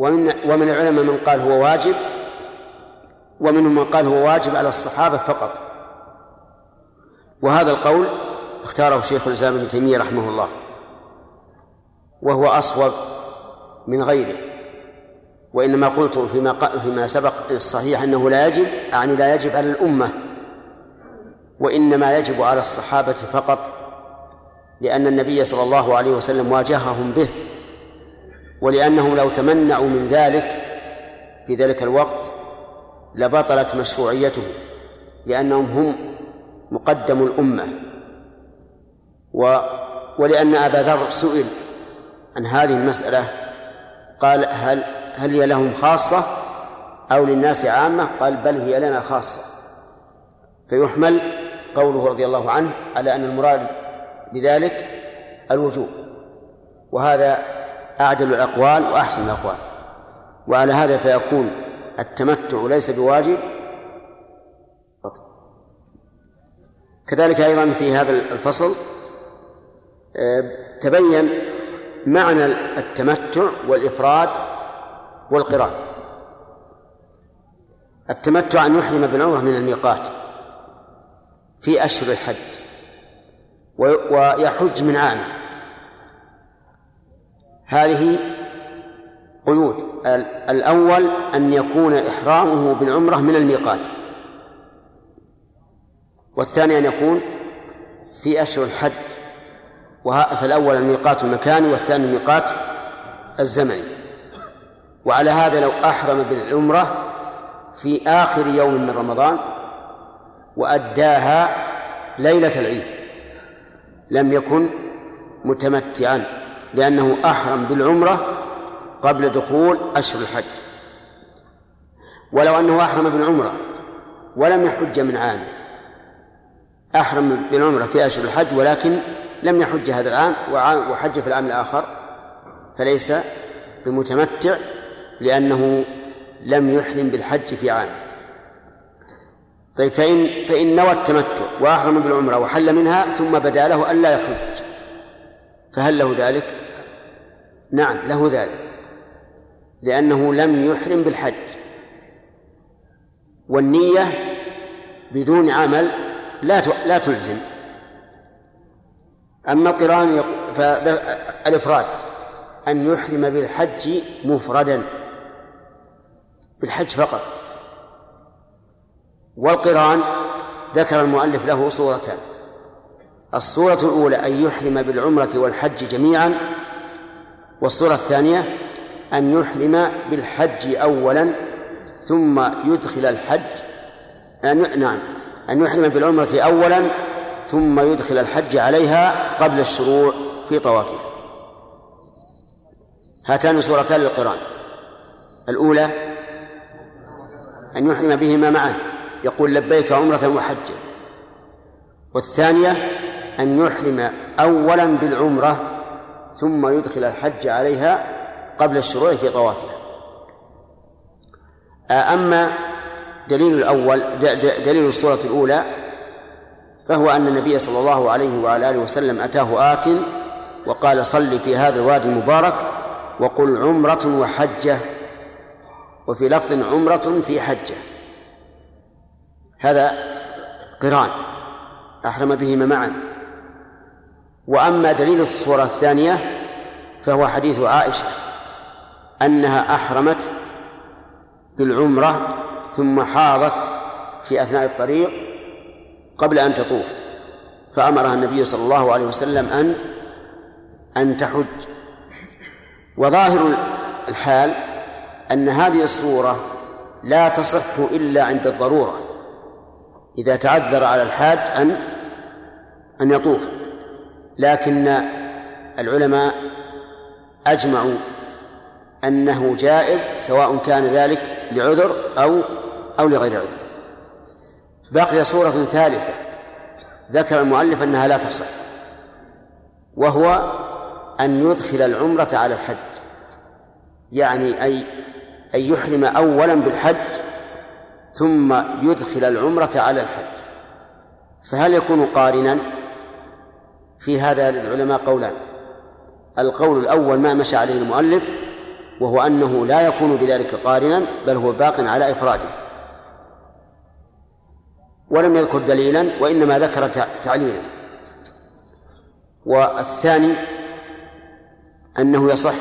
ومن ومن العلماء من قال هو واجب ومنهم من قال هو واجب على الصحابة فقط. وهذا القول اختاره شيخ الإسلام ابن تيمية رحمه الله وهو أصوب من غيره. وإنما قلت فيما فيما سبق الصحيح أنه لا يجب أعني لا يجب على الأمة وإنما يجب على الصحابة فقط لأن النبي صلى الله عليه وسلم واجههم به. ولأنهم لو تمنعوا من ذلك في ذلك الوقت لبطلت مشروعيته لأنهم هم مقدم الأمة. و ولأن أبا ذر سئل عن هذه المسألة قال هل هل هي لهم خاصة أو للناس عامة قال بل هي لنا خاصة. فيحمل قوله رضي الله عنه على أن المراد بذلك الوجوب وهذا أعدل الأقوال وأحسن الأقوال. وعلى هذا فيكون التمتع ليس بواجب. كذلك أيضا في هذا الفصل آه، تبين معنى التمتع والإفراد والقران التمتع أن يحرم بالعمرة من الميقات في أشهر الحج ويحج من عامه. هذه قيود. الأول أن يكون إحرامه بالعمرة من الميقات. والثاني أن يكون في أشهر الحج. فالأول الميقات المكاني والثاني الميقات الزمني. وعلى هذا لو أحرم بالعمرة في آخر يوم من رمضان وأداها ليلة العيد. لم يكن متمتعا. لأنه أحرم بالعمرة قبل دخول أشهر الحج. ولو أنه أحرم بالعمرة ولم يحج من عامه. أحرم بالعمرة في أشهر الحج ولكن لم يحج هذا العام وحج في العام الآخر. فليس بمتمتع لأنه لم يحرم بالحج في عامه. طيب فإن فإن نوى التمتع وأحرم بالعمرة وحل منها ثم بدا له ألا يحج. فهل له ذلك؟ نعم له ذلك. لأنه لم يحرم بالحج. والنية بدون عمل لا لا تلزم. أما القرآن فالإفراد أن يحرم بالحج مفردا. بالحج فقط. والقرآن ذكر المؤلف له صورتان. الصورة الأولى أن يحرم بالعمرة والحج جميعا والصورة الثانية أن يحرم بالحج أولا ثم يدخل الحج أن نعم أن يحرم بالعمرة أولا ثم يدخل الحج عليها قبل الشروع في طوافها هاتان صورتان للقرآن. الأولى أن يحرم بهما معا يقول لبيك عمرة وحجا. والثانية أن يحرم أولا بالعمرة ثم يدخل الحج عليها قبل الشروع في طوافها. أما دليل الأول دليل الصورة الأولى فهو أن النبي صلى الله عليه وعلى آله وسلم أتاه آت وقال صل في هذا الوادي المبارك وقل عمرة وحجة وفي لفظ عمرة في حجة. هذا قران أحرم بهما معا. وأما دليل الصورة الثانية فهو حديث عائشة أنها أحرمت بالعمرة ثم حاضت في أثناء الطريق قبل أن تطوف فأمرها النبي صلى الله عليه وسلم أن أن تحج. وظاهر الحال أن هذه الصورة لا تصح إلا عند الضرورة إذا تعذر على الحاج أن أن يطوف. لكن العلماء أجمعوا أنه جائز سواء كان ذلك لعذر أو أو لغير عذر. بقي صورة ثالثة. ذكر المؤلف أنها لا تصح وهو أن يدخل العمرة على الحج. يعني أي أن يحرم أولا بالحج ثم يدخل العمرة على الحج. فهل يكون قارنا؟ في هذا للعلماء قولان. القول الأول ما مشى عليه المؤلف وهو أنه لا يكون بذلك قارنا بل هو باق على إفراده. ولم يذكر دليلا وإنما ذكر تعليلا. والثاني أنه يصح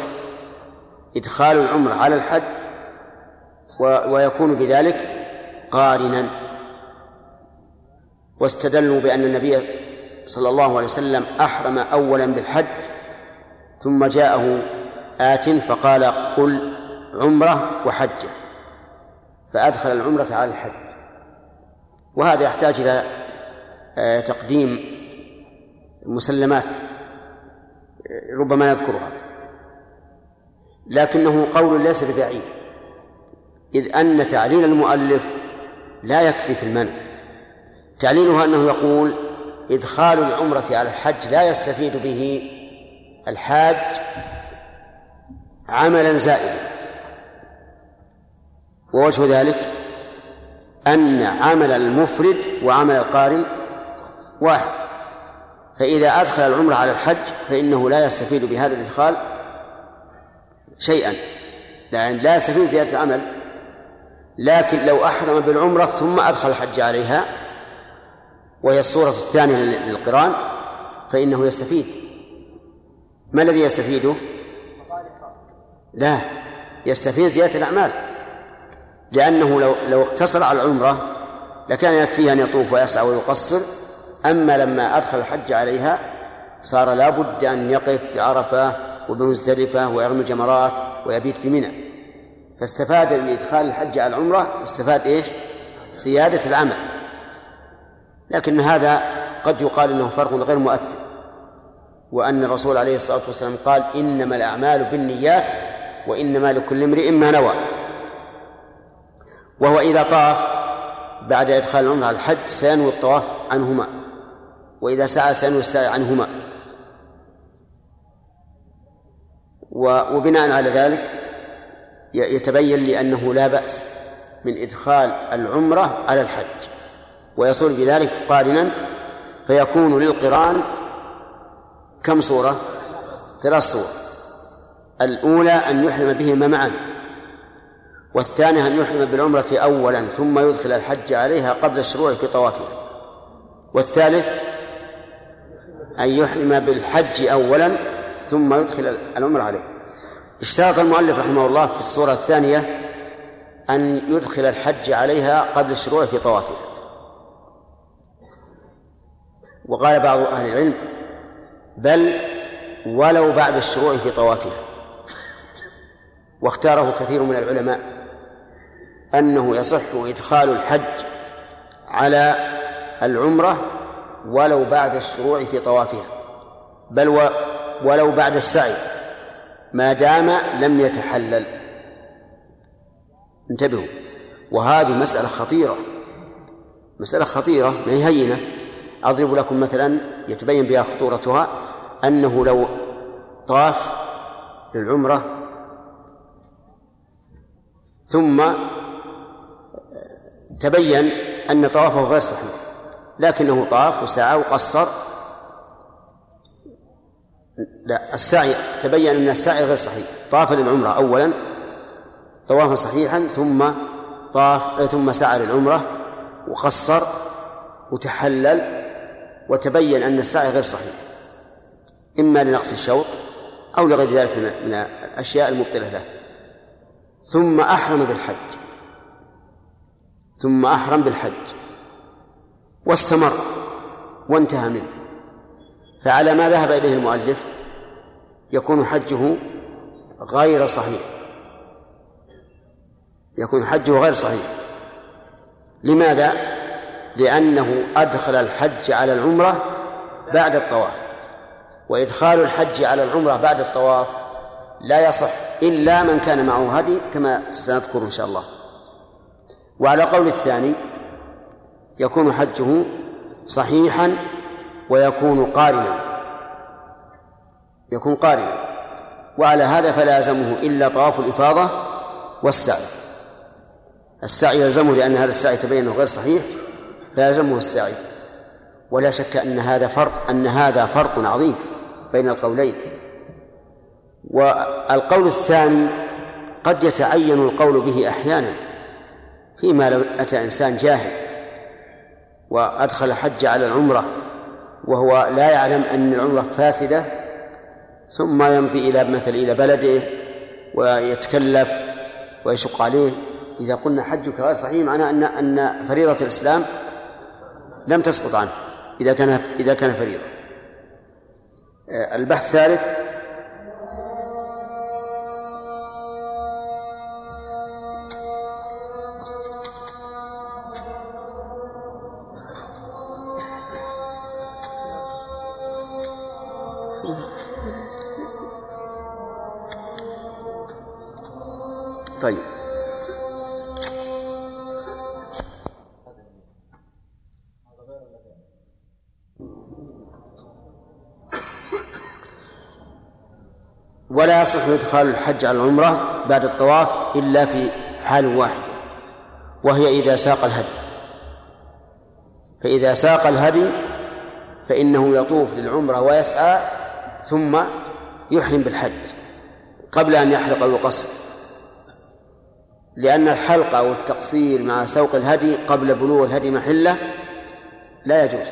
إدخال العمر على الحج ويكون بذلك قارنا. واستدلوا بأن النبي صلى الله عليه وسلم أحرم أولا بالحج ثم جاءه آت فقال قل عمرة وحجة فأدخل العمرة على الحج. وهذا يحتاج إلى آه، تقديم مسلمات آه، ربما نذكرها. لكنه قول ليس ببعيد إذ أن تعليل المؤلف لا يكفي في المنع. تعليلها أنه يقول إدخال العمرة على الحج لا يستفيد به الحاج عملا زائدا. ووجه ذلك أن عمل المفرد وعمل القارن واحد. فإذا أدخل العمرة على الحج فإنه لا يستفيد بهذا الإدخال شيئا. لأن لا يستفيد زيادة العمل. لكن لو أحرم بالعمرة ثم أدخل الحج عليها وهي الصورة الثانية للقرآن فإنه يستفيد. ما الذي يستفيده؟ لا يستفيد زيادة الأعمال. لأنه لو لو اقتصر على العمرة لكان يكفيه أن يطوف ويسعى ويقصر أما لما أدخل الحج عليها صار لا بد أن يقف بعرفة وبمزدلفة ويرمي الجمرات ويبيت بمنى. فاستفاد بإدخال الحج على العمرة استفاد إيش؟ زيادة العمل. لكن هذا قد يقال إنه فرق غير مؤثر وأن الرسول عليه الصلاة والسلام قال إنما الأعمال بالنيات وإنما لكل امرئ ما نوى. وهو إذا طاف بعد إدخال العمرة على الحج سينوي الطواف عنهما وإذا سعى سينوي السعي عنهما. وبناء على ذلك يتبين لأنه لا بأس من إدخال العمرة على الحج. ويصير بذلك قارنا فيكون للقرآن كم صورة؟ ثلاث صور. الأولى أن يحرم بهما معا والثانية أن يحرم بالعمرة أولا ثم يدخل الحج عليها قبل الشروع في طوافها. والثالث أن يحرم بالحج أولا ثم يدخل العمرة عليه اشترط المؤلف رحمه الله في الصورة الثانية أن يدخل الحج عليها قبل الشروع في طوافها. وقال بعض أهل العلم بل ولو بعد الشروع في طوافها. واختاره كثير من العلماء أنه يصح إدخال الحج على العمرة ولو بعد الشروع في طوافها بل ولو بعد السعي ما دام لم يتحلل. انتبهوا وهذه مسألة خطيرة مسألة خطيرة ما هي هينة؟ أضرب لكم مثلا يتبين بها خطورتها أنه لو طاف للعمرة ثم تبين أن طوافه غير صحيح لكنه طاف وسعى وقصر. لا السعي تبين أن السعي غير صحيح طاف للعمرة أولا طوافا صحيحا ثم طاف ثم سعى للعمرة وقصر وتحلل. وتبين أن السعي غير صحيح إما لنقص الشوط أو لغير ذلك من الأشياء المبطلة له. ثم أحرم بالحج ثم أحرم بالحج واستمر وانتهى منه. فعلى ما ذهب إليه المؤلف يكون حجه غير صحيح. يكون حجه غير صحيح. لماذا؟ لأنه أدخل الحج على العمرة بعد الطواف. وإدخال الحج على العمرة بعد الطواف لا يصح إلا من كان معه هدي كما سنذكر إن شاء الله. وعلى قول الثاني يكون حجه صحيحا ويكون قارنا. يكون قارنا. وعلى هذا فلا يلزمه إلا طواف الإفاضة والسعي. السعي يلزمه لأن هذا السعي تبين أنه غير صحيح. فيلزمه السعي. ولا شك أن هذا فرق أن هذا فرق عظيم بين القولين. والقول الثاني قد يتعين القول به أحيانا فيما لو أتى إنسان جاهل وأدخل حج على العمرة وهو لا يعلم أن العمرة فاسدة ثم يمضي إلى مثل إلى بلده ويتكلف ويشق عليه. إذا قلنا حجك غير صحيح معناه أن أن فريضة الإسلام لم تسقط عنه إذا كان إذا كان فريضة. البحث الثالث. ولا يصح إدخال الحج على العمرة بعد الطواف إلا في حال واحدة وهي إذا ساق الهدي. فإذا ساق الهدي فإنه يطوف للعمرة ويسعى ثم يحرم بالحج قبل أن يحلق أو يقصر لأن الحلق أو التقصير مع سوق الهدي قبل بلوغ الهدي محلة لا يجوز.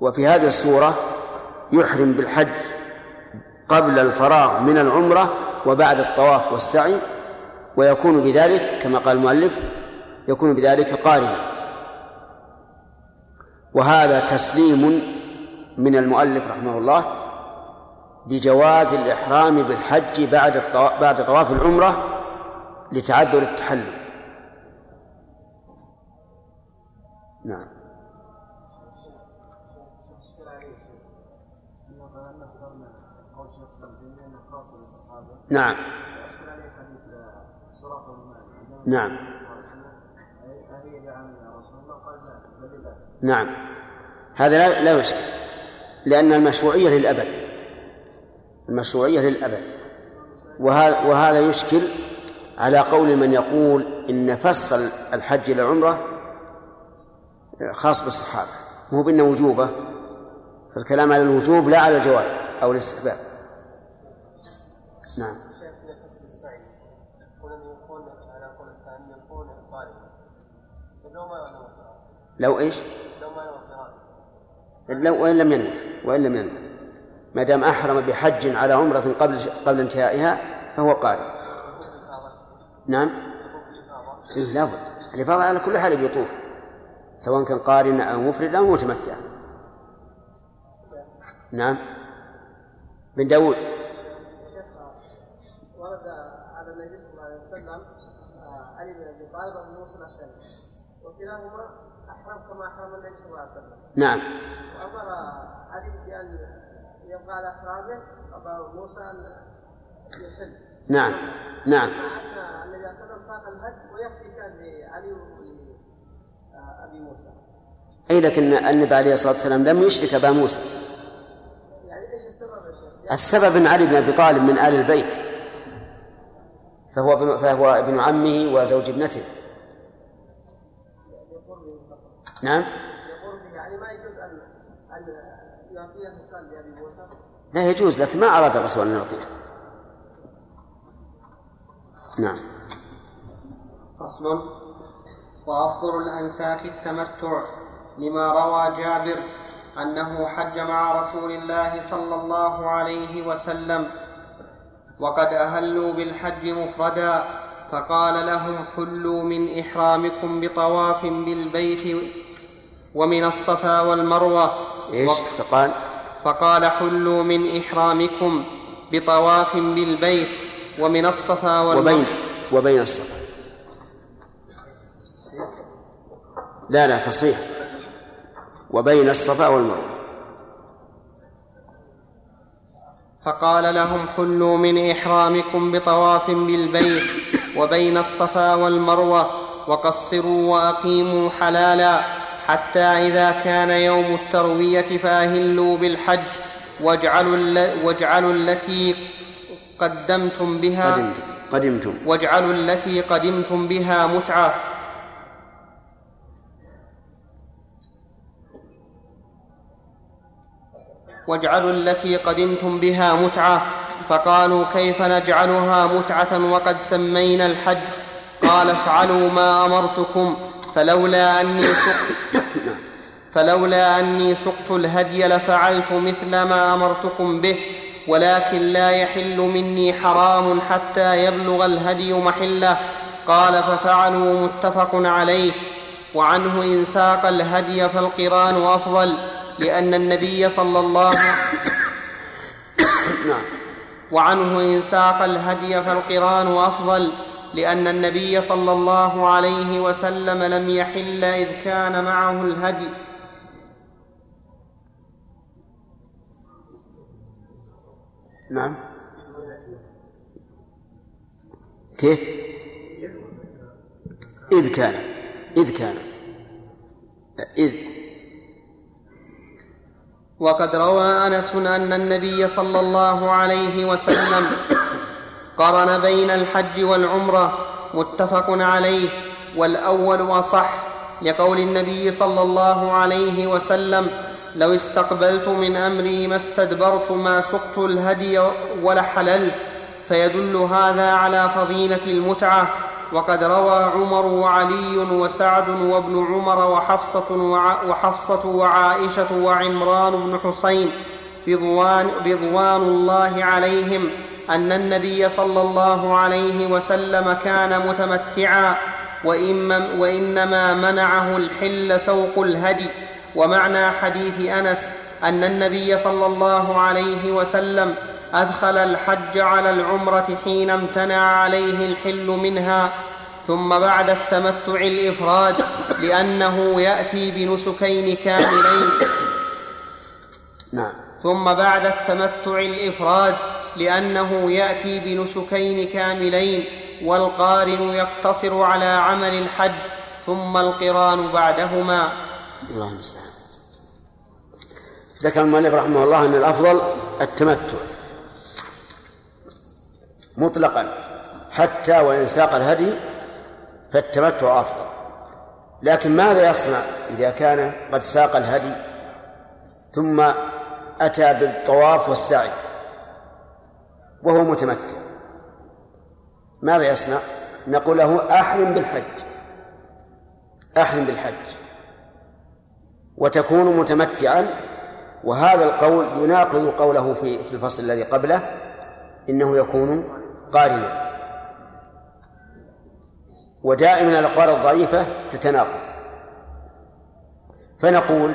وفي هذه الصورة يحرم بالحج قبل الفراغ من العمرة وبعد الطواف والسعي ويكون بذلك كما قال المؤلف يكون بذلك قارنا. وهذا تسليم من المؤلف رحمه الله بجواز الإحرام بالحج بعد بعد طواف العمرة لتعذر التحلل. نعم. نعم. نعم. نعم. هذا لا لا يشكل. لأن المشروعية للأبد. المشروعية للأبد. وهذا وهذا يشكل على قول من يقول إن فسخ الحج إلى العمرة خاص بالصحابة. مو بأنه وجوبه. فالكلام على الوجوب لا على الجواز أو الاستحباب نعم لو إيش؟ لو وإن لم ينوي وإن لم ينوي ما دام أحرم بحج على عمرة قبل قبل انتهائها فهو قارئ. نعم؟ إيه لابد الإفاضة على كل حال بيطوف سواء كان قارنا أو مفرد أو متمتع. نعم؟ بن داود. ورد على النبي صلى الله عليه وسلم آه، علي بن أبي طالب وابن موسى الاشعري وكلاهما احرم كما احرم النبي صلى الله عليه وسلم نعم. وامر علي بان يبقى على احرامه وابا موسى ان يحل نعم. نعم. مع ان النبي صلى الله عليه وسلم ساق الهد ويكفي كان لعلي آه، موسى أي لكن النبي عليه الصلاة والسلام لم يشرك أبا موسى. السبب إن علي بن أبي طالب من آل البيت. فهو ابن فهو ابن عمه وزوج ابنته. نعم. يعني ما يجوز ان ان يعطيه لابي موسى لا يجوز لكن ما أراد الرسول أن يعطيه. نعم. فصل. وأفضل الأنساك التمتع لما روى جابر أنه حج مع رسول الله صلى الله عليه وسلم وقد أهلوا بالحج مفردا فقال لهم حلوا من إحرامكم بطواف بالبيت ومن الصفا والمروة. إيش؟ فقال؟ فقال حلوا من إحرامكم بطواف بالبيت ومن الصفا والمروة. وبين وبين الصفا. لا لا تصحيح وبين الصفا والمروة. فقال لهم حلوا من إحرامكم بطواف بالبيت وبين الصفا والمروة وقصروا وأقيموا حلالا. حتى إذا كان يوم التروية فأهلوا بالحج واجعلوا, واجعلوا التي قدمتم بها قدمتم. واجعلوا التي قدمتم بها متعة. واجعلوا التي قدمتم بها متعة. فقالوا كيف نجعلها متعة وقد سمينا الحج؟ قال افعلوا ما أمرتكم. فلولا أني سقت فلولا أني سقت الهدي لفعلت مثل ما أمرتكم به ولكن لا يحل مني حرام حتى يبلغ الهدي محله. قال ففعلوا متفق عليه. وعنه إن ساق الهدي فالقران أفضل لأن النبي صلى الله نعم. وعنه إن ساق الهدي فالقران أفضل لأن النبي صلى الله عليه وسلم لم يحل إذ كان معه الهدي. نعم. كيف؟ إذ كان. إذ كان. إذ. وقد روى أنس أن النبي صلى الله عليه وسلم قرن بين الحج والعمرة متفق عليه والأول أصح لقول النبي صلى الله عليه وسلم لو استقبلت من أمري ما استدبرت ما سقت الهدي ولحللت فيدل هذا على فضيلة المتعة وقد روى عمر وعلي وسعد وابن عمر وحفصة, وحفصة وعائشة وعمران بن حسين رضوان, رضوان الله عليهم أن النبي صلى الله عليه وسلم كان متمتعا وإنما منعه الحل سوق الهدي. ومعنى حديث أنس أن النبي صلى الله عليه وسلم أدخل الحج على العمرة حين امتنع عليه الحل منها ثم بعد التمتع الإفراد لأنه يأتي بنسكين كاملين. نعم. ثم بعد التمتع الإفراد لأنه يأتي بنسكين كاملين والقارن يقتصر على عمل الحج ثم القران بعدهما. الله المستعان ذكر المؤلف رحمه الله أن الأفضل التمتع. مطلقا حتى وان ساق الهدي فالتمتع أفضل. لكن ماذا يصنع إذا كان قد ساق الهدي ثم أتى بالطواف والسعي؟ وهو متمتع. ماذا يصنع؟ نقول له احرم بالحج. احرم بالحج. وتكون متمتعا. وهذا القول يناقض قوله في في الفصل الذي قبله إنه يكون قارنا. ودائما الأقوال الضعيفة تتناقض. فنقول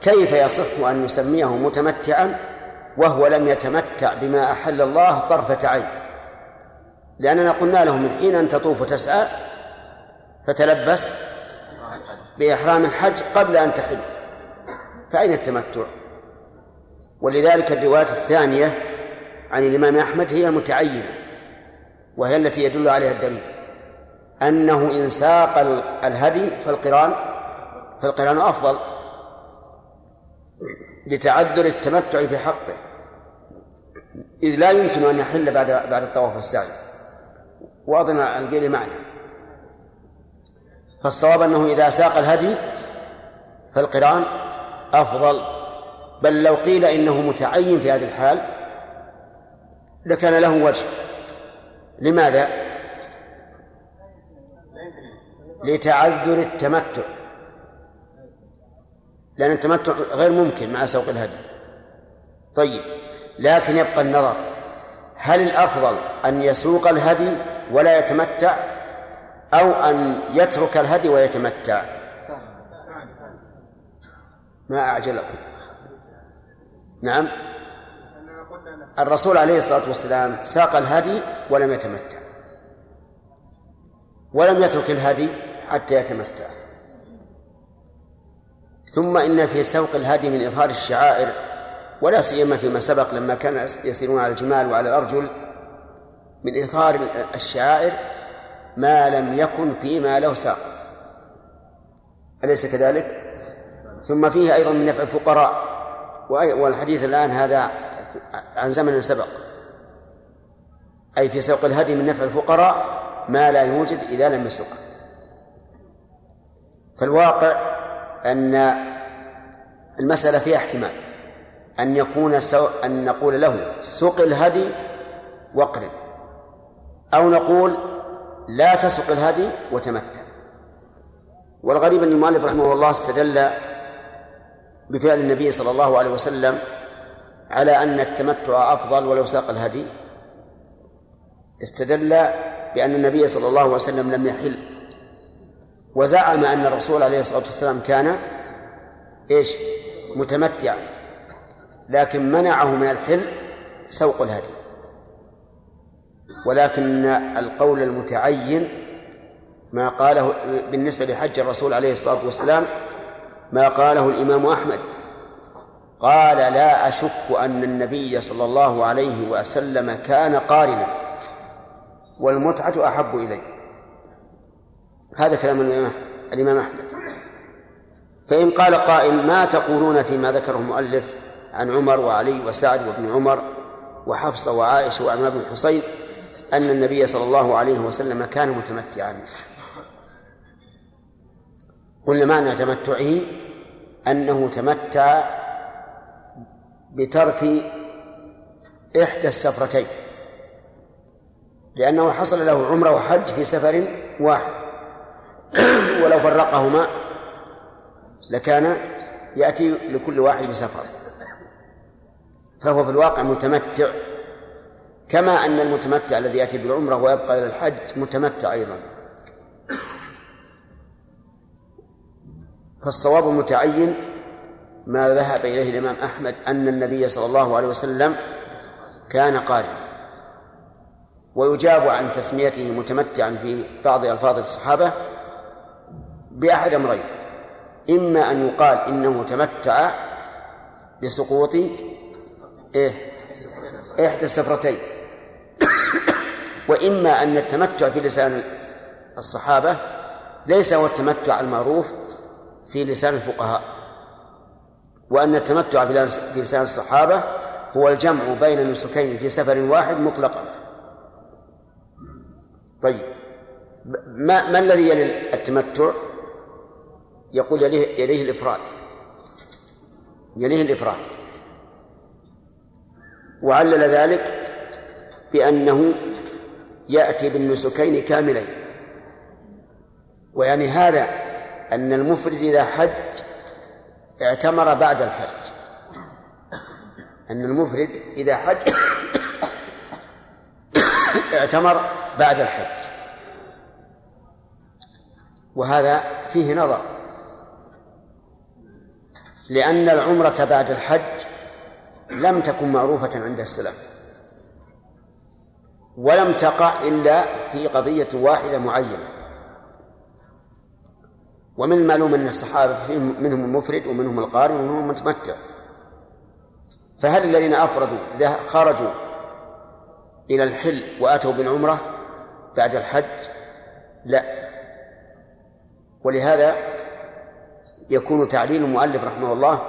كيف يصح أن نسميه متمتعا وهو لم يتمتع بما أحل الله طرفة عين. لأننا قلنا له من حين أن تطوف وتسعى فتلبس بإحرام الحج قبل أن تحل. فأين التمتع؟ ولذلك الرواية الثانية عن الإمام أحمد هي المتعينة وهي التي يدل عليها الدليل أنه إن ساق الهدي فالقران فالقران أفضل لتعذر التمتع في حقه. إذ لا يمكن أن يحل بعد بعد الطواف والسعي. وأظن القيل معنى. فالصواب أنه إذا ساق الهدي فالقرآن أفضل. بل لو قيل إنه متعين في هذه الحال لكان له وجه. لماذا؟ لتعذر التمتع. لأن التمتع غير ممكن مع سوق الهدي. طيب. لكن يبقى النظر هل الأفضل أن يسوق الهدي ولا يتمتع أو أن يترك الهدي ويتمتع؟ ما أعجلكم. نعم. الرسول عليه الصلاة والسلام ساق الهدي ولم يتمتع. ولم يترك الهدي حتى يتمتع. ثم إن في سوق الهدي من إظهار الشعائر ولا سيما فيما سبق لما كان يسيرون على الجمال وعلى الأرجل من إظهار الشعائر ما لم يكن فيما له ساق. أليس كذلك؟ ثم فيه أيضا من نفع الفقراء والحديث الآن هذا عن زمن سبق. أي في سوق الهدي من نفع الفقراء ما لا يوجد إذا لم يسق فالواقع أن المسألة فيها احتمال. أن يكون سو... أن نقول له سق الهدي واقرن. أو نقول لا تسق الهدي وتمتع. والغريب أن المؤلف رحمه الله استدل بفعل النبي صلى الله عليه وسلم على أن التمتع أفضل ولو ساق الهدي. استدل بأن النبي صلى الله عليه وسلم لم يحل. وزعم أن الرسول عليه الصلاة والسلام كان إيش؟ متمتعا. لكن منعه من الحل سوق الهدي. ولكن القول المتعين ما قاله بالنسبة لحج الرسول عليه الصلاة والسلام ما قاله الإمام أحمد. قال لا أشك أن النبي صلى الله عليه وسلم كان قارنا والمتعة أحب إلي هذا كلام الإمام أحمد. فإن قال قائل ما تقولون فيما ذكره المؤلف؟ عن عمر وعلي وسعد وابن عمر وحفصة وعائشة وعمر بن حصين أن النبي صلى الله عليه وسلم كان متمتعا. قلنا معنى تمتعه؟ أنه تمتع بترك إحدى السفرتين لأنه حصل له عمرة وحج في سفر واحد. ولو فرقهما لكان يأتي لكل واحد بسفر. فهو في الواقع متمتع كما أن المتمتع الذي يأتي بالعمرة ويبقى إلى الحج متمتع أيضا. فالصواب المتعين ما ذهب إليه الإمام أحمد أن النبي صلى الله عليه وسلم كان قارئا ويجاب عن تسميته متمتعا في بعض ألفاظ الصحابة بأحد أمرين إما أن يقال إنه تمتع بسقوط إيه؟ إحدى السفرتين. وإما أن التمتع في لسان الصحابة ليس هو التمتع المعروف في لسان الفقهاء. وأن التمتع في لسان الصحابة هو الجمع بين النسكين في سفر واحد مطلقا. طيب ما ما الذي يلي التمتع؟ يقول يليه يليه الإفراد. يليه الإفراد. وعلل ذلك بأنه يأتي بالنسكين كاملين. ويعني هذا أن المفرد إذا حج اعتمر بعد الحج. أن المفرد إذا حج اعتمر بعد الحج. وهذا فيه نظر. لأن العمرة بعد الحج لم تكن معروفة عند السلف. ولم تقع إلا في قضية واحدة معينة. ومن المعلوم أن الصحابة منهم المفرد ومنهم القارن ومنهم المتمتع فهل الذين أفردوا خرجوا إلى الحل وأتوا بالعمرة بعد الحج؟ لا. ولهذا يكون تعليل المؤلف رحمه الله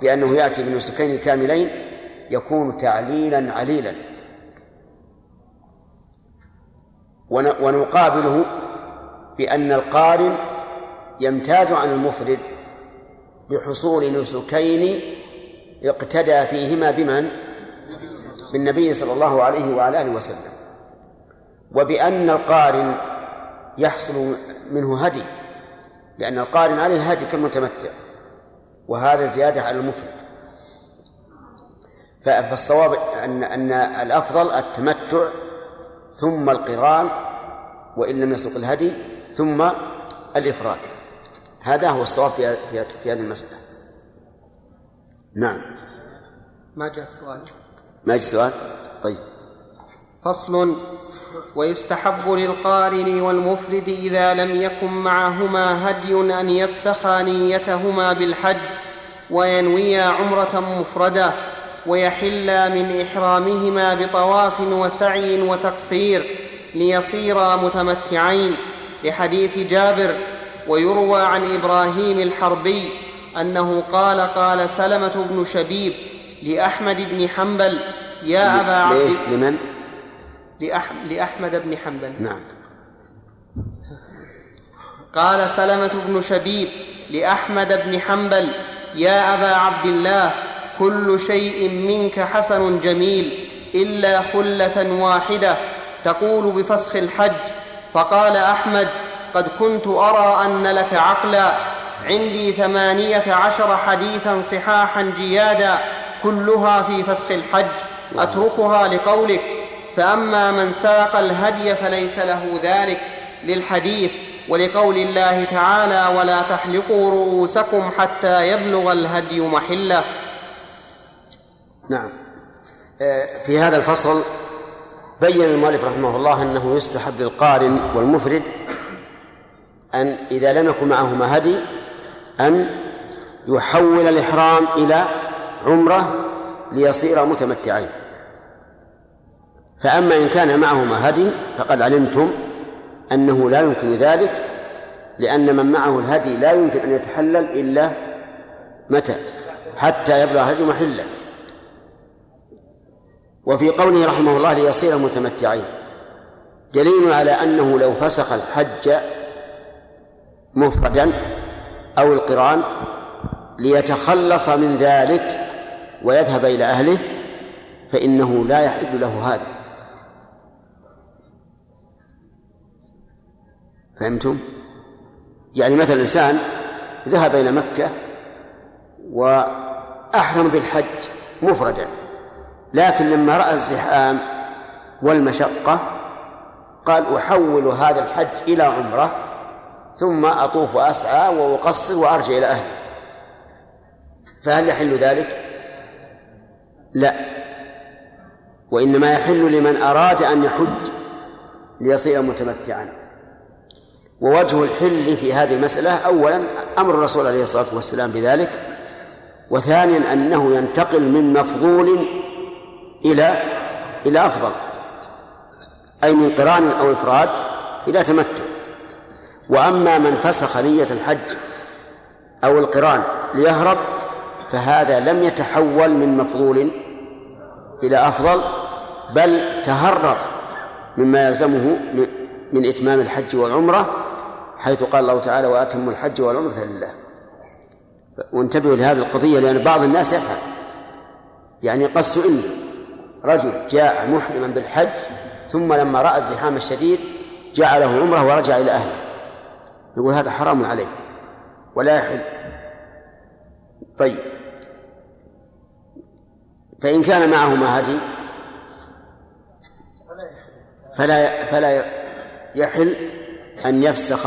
بأنه يأتي بنسكين كاملين يكون تعليلا عليلا. ونقابله بأن القارن يمتاز عن المفرد بحصول نسكين اقتدى فيهما بمن؟ بالنبي صلى الله عليه وعلى آله وسلم. وبأن القارن يحصل منه هدي لأن القارن عليه هدي كالمتمتع وهذا زيادة على المفرد. فالصواب أن أن الأفضل التمتع ثم القران وإن لم يسق الهدي ثم الإفراد. هذا هو الصواب في في هذه المسألة. نعم. ما جاء السؤال؟ ما جاء السؤال؟ طيب. فصل. ويستحب للقارن والمفرد إذا لم يكن معهما هدي أن يفسخا نيتهما بالحج وينويا عمرة مفردة. ويحلا من إحرامهما بطواف وسعي وتقصير ليصيرا متمتعين لحديث جابر ويروى عن إبراهيم الحربي أنه قال قال سلمة بن شبيب لأحمد بن حنبل يا أبا عبد لمن؟ لأح... لأحمد بن حنبل. نعم. قال سلمة بن شبيب لأحمد بن حنبل يا أبا عبد الله كل شيء منك حسن جميل إلا خلة واحدة تقول بفسخ الحج. فقال أحمد قد كنت أرى أن لك عقلا. عندي ثمانية عشر حديثا صحاحا جيادا كلها في فسخ الحج. أتركها لقولك. فأما من ساق الهدي فليس له ذلك للحديث. ولقول الله تعالى ولا تحلقوا رؤوسكم حتى يبلغ الهدي محلة. نعم. آه، في هذا الفصل بين المؤلف رحمه الله أنه يستحب للقارن والمفرد أن إذا لم يكن معهما هدي أن يحول الإحرام إلى عمرة ليصير متمتعين. فأما إن كان معهما هدي فقد علمتم أنه لا يمكن ذلك لأن من معه الهدي لا يمكن أن يتحلل إلا متى؟ حتى يبلغ الهدي محله. وفي قوله رحمه الله ليصير متمتعين دليل على أنه لو فسخ الحج مفردا أو القران ليتخلص من ذلك ويذهب إلى أهله فإنه لا يحل له هذا. فهمتم؟ يعني مثلا إنسان ذهب إلى مكة وأحرم بالحج مفردا. لكن لما رأى الزحام والمشقة قال أحول هذا الحج إلى عمرة ثم أطوف وأسعى وأقصر وأرجع إلى أهلي. فهل يحل ذلك؟ لا. وإنما يحل لمن أراد أن يحج ليصير متمتعا. ووجه الحل في هذه المسألة أولا أمر الرسول عليه الصلاة والسلام بذلك وثانيا أنه ينتقل من مفضول إلى إلى أفضل أي من قران أو إفراد إلى تمتع. وأما من فسخ نية الحج أو القران ليهرب فهذا لم يتحول من مفضول إلى أفضل بل تهرب مما يلزمه من إتمام الحج والعمرة حيث قال الله تعالى وأتموا الحج والعمرة لله. وانتبهوا لهذه القضية لأن بعض الناس يفعل يعني قصد إني رجل جاء محرما بالحج ثم لما رأى الزحام الشديد جعله عمرة ورجع إلى أهله. يقول هذا حرام عليه. ولا يحل. طيب. فإن كان معهما هدي فلا فلا يحل أن يفسخ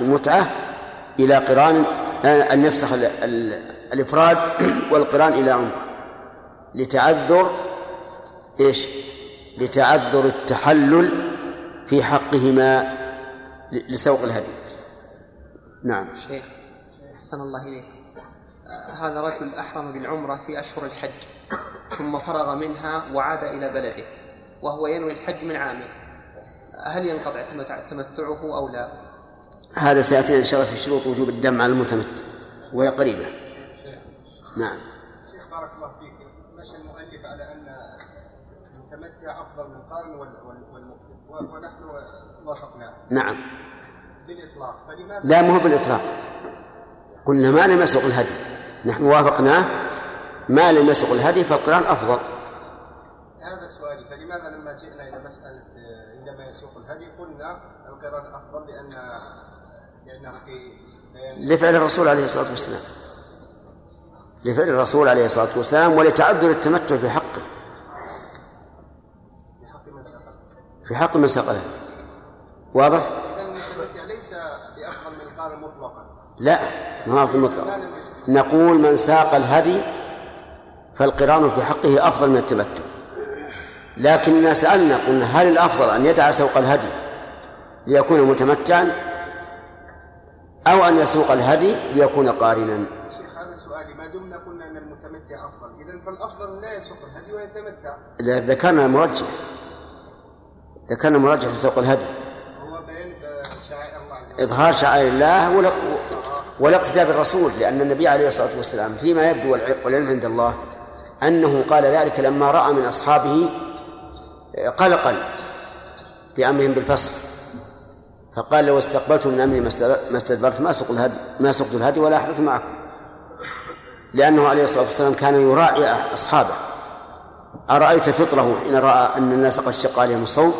المتعة إلى قران أن يفسخ الإفراد والقران إلى عمرة. لتعذر إيش؟ لتعذر التحلل في حقهما لسوق الهدي. نعم. شيخ أحسن الله إليك. هذا رجل أحرم بالعمرة في أشهر الحج ثم فرغ منها وعاد إلى بلده وهو ينوي الحج من عامه. هل ينقطع تمتعه أو لا؟ هذا سيأتينا إن شاء الله في شروط وجوب الدم على المتمتع وهي قريبة. نعم. شيخ بارك الله فيك. مشى المؤلف على أن المتمتع أفضل من قارن والمفرد ونحن وافقناه نعم. بالإطلاق. فلماذا؟ لا مو بالإطلاق. قلنا ما لم يسوق الهدي. نحن وافقناه ما لم يسوق الهدي فالقرآن أفضل. هذا سؤالي. فلماذا لما جئنا إلى مسألة عندما يسوق الهدي قلنا القرآن أفضل لأن لأنه في لفعل الرسول عليه الصلاة والسلام. لفعل الرسول عليه الصلاة والسلام ولتعذر التمتع في حقه في حق من سقط في حق من سقله واضح؟ اذا المتمتع ليس بافضل من القارن مطلقا لا ما هو في المطلق. نقول من ساق الهدي فالقران في حقه أفضل من التمتع. لكننا سألنا قلنا هل الأفضل أن يدع سوق الهدي ليكون متمتعا أو أن يسوق الهدي ليكون قارنا؟ شيخ هذا سؤالي. ما دمنا قلنا أن المتمتع أفضل. إذا فالأفضل لا يسوق الهدي ويتمتع. ذكرنا مرجح ذكرنا مرجح لسوق الهدي. هو بيان شعائر الله إظهار شعائر الله والاقتداء بالرسول لأن النبي عليه الصلاة والسلام فيما يبدو والعلم عند الله أنه قال ذلك لما رأى من أصحابه قلقا بأمرهم بالفصل. فقال لو استقبلتم من أمري ما استدبرت ما سقت الهدي ما سقت الهدي ولا أحدث معكم. لأنه عليه الصلاة والسلام كان يراعي أصحابه. أرأيت فطره حين رأى أن الناس قد شق عليهم الصوم؟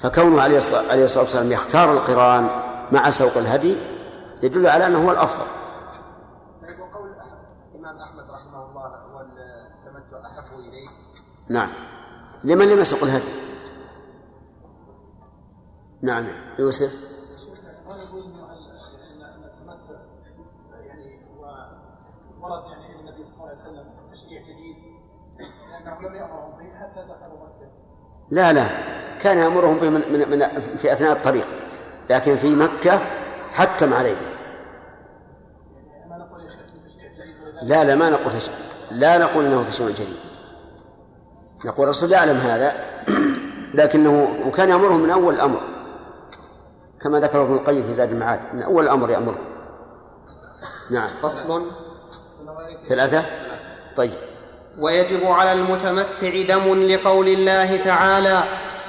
فكونه عليه الصلاة والسلام يختار القرآن مع سوق الهدي يدل على أنه هو الأفضل. طيب وقول الإمام أحمد رحمه الله والتمتع أحب إليه. نعم. لمن لم يسوق الهدي؟ نعم. يوسف؟ لا لا. كان يأمرهم به من, من, من في أثناء الطريق لكن في مكة حتم عليه. لا لا ما نقول تش... لا نقول إنه تشريع جديد. نقول الرسول يعلم هذا لكنه وكان يأمرهم من أول الأمر. كما ذكر ابن القيم في زاد المعاد من أول الأمر يأمرهم. نعم. فصل. ثلاثة؟ طيب. ويجب على المتمتع دم لقول الله تعالى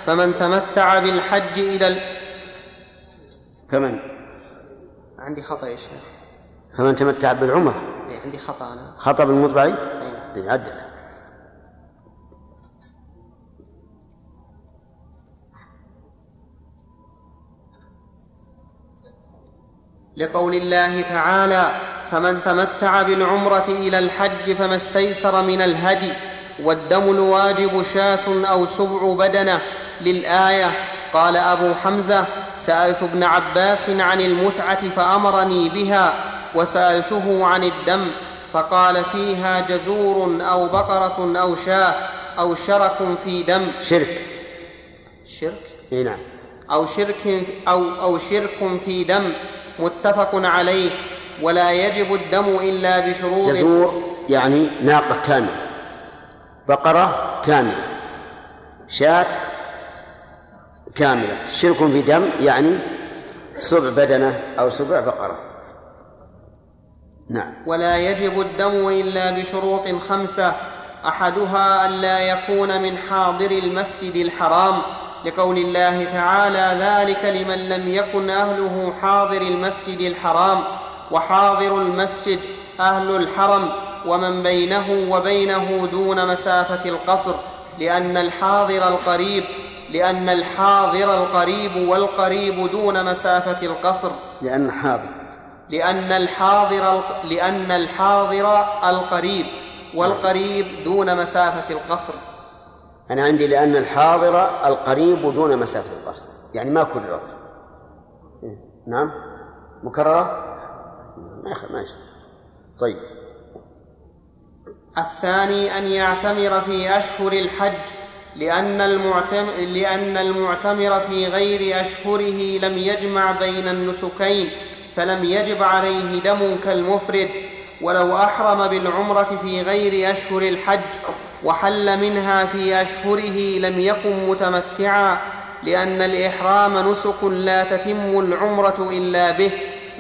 فمن تمتع بالحج إلى ال... فمن؟ عندي خطأ يا شيخ. فمن تمتع بالعمرة. إيه، عندي خطأ أنا. خطب المطبعي أي نعم. إيه، عدل. لقول الله تعالى فمن تمتع بالعمرة إلى الحج فما استيسر من الهدي والدم الواجب شاة أو سبع بدنة للآية. قال أبو حمزة سألت ابن عباس عن المتعة فأمرني بها وسألته عن الدم فقال فيها جزور أو بقرة أو شاة أو شرك في دم. شرك. شرك؟ نعم. أو شرك أو أو شرك في دم. متفق عليه. ولا يجب الدم إلا بشروط جزور يعني ناقة كاملة. بقرة كاملة. شاة كاملة. شرك في دم يعني سبع بدنة أو سبع بقرة. نعم. ولا يجب الدم إلا بشروط خمسة. أحدها ألا يكون من حاضر المسجد الحرام. لقول الله تعالى ذلك لمن لم يكن أهله حاضر المسجد الحرام. وحاضر المسجد أهل الحرم ومن بينه وبينه دون مسافة القصر لأن الحاضر القريب لأن الحاضر القريب والقريب دون مسافة القصر. لأن حاضر لأن الحاضر لأن الحاضر القريب والقريب دون مسافة القصر. أنا عندي لأن الحاضر القريب دون مسافة القصر. يعني ما كررت إيه، نعم؟ مكررة؟ ما. طيب. الثاني أن يعتمر في أشهر الحج لأن المعتمر, لأن المعتمر في غير أشهره لم يجمع بين النسكين فلم يجب عليه دم كالمفرد. ولو أحرم بالعمرة في غير أشهر الحج وحل منها في أشهره لم يكن متمتعا لأن الإحرام نسك لا تتم العمرة إلا به.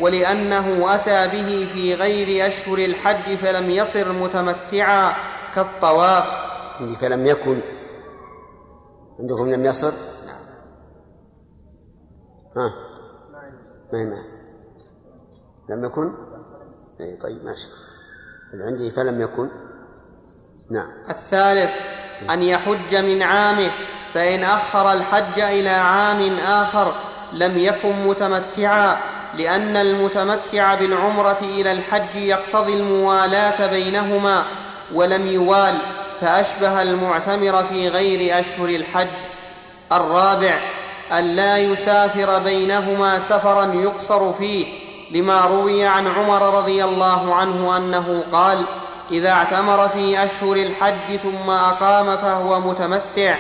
ولأنه أتى به في غير أشهر الحج فلم يصر متمتعا كالطواف. عندي فلم يكن. عندكم لم يصل ها؟ ما هي لم يكن؟ اي طيب ماشي. اللي عندي فلم يكن. نعم. الثالث أن يحج من عامه فإن أخر الحج إلى عام آخر لم يكن متمتعا لأن المتمتع بالعمرة إلى الحج يقتضي الموالاة بينهما ولم يوال فأشبه المعتمر في غير أشهر الحج. الرابع أن لا يسافر بينهما سفرا يقصر فيه لما روي عن عمر رضي الله عنه أنه قال إذا اعتمر في أشهر الحج ثم أقام فهو متمتع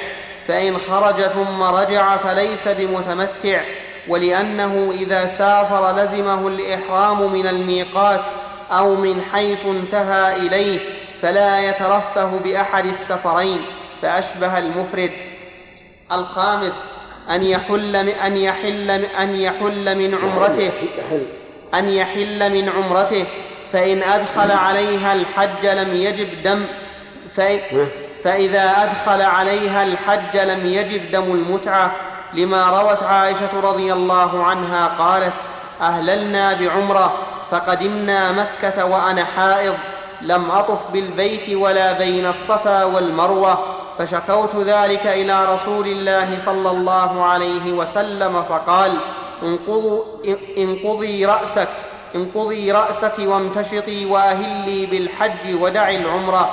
فإن خرج ثم رجع فليس بمتمتع. ولأنه إذا سافر لزمه الإحرام من الميقات أو من حيث انتهى إليه فلا يترفه بأحد السفرين فأشبه المفرد الخامس أن يحل أن يحل أن يحل من عمرته أن يحل من عمرته فإن أدخل عليها الحج لم يجب دم فإن؟ فإذا أدخل عليها الحج لم يجب دم المتعة لما روت عائشة رضي الله عنها قالت أهللنا بعمرة فقدمنا مكة وأنا حائض لم أطف بالبيت ولا بين الصفا والمروة فشكوت ذلك إلى رسول الله صلى الله عليه وسلم فقال انقضي رأسك انقضي رأسك وامتشطي وأهلي بالحج ودعي العمرة.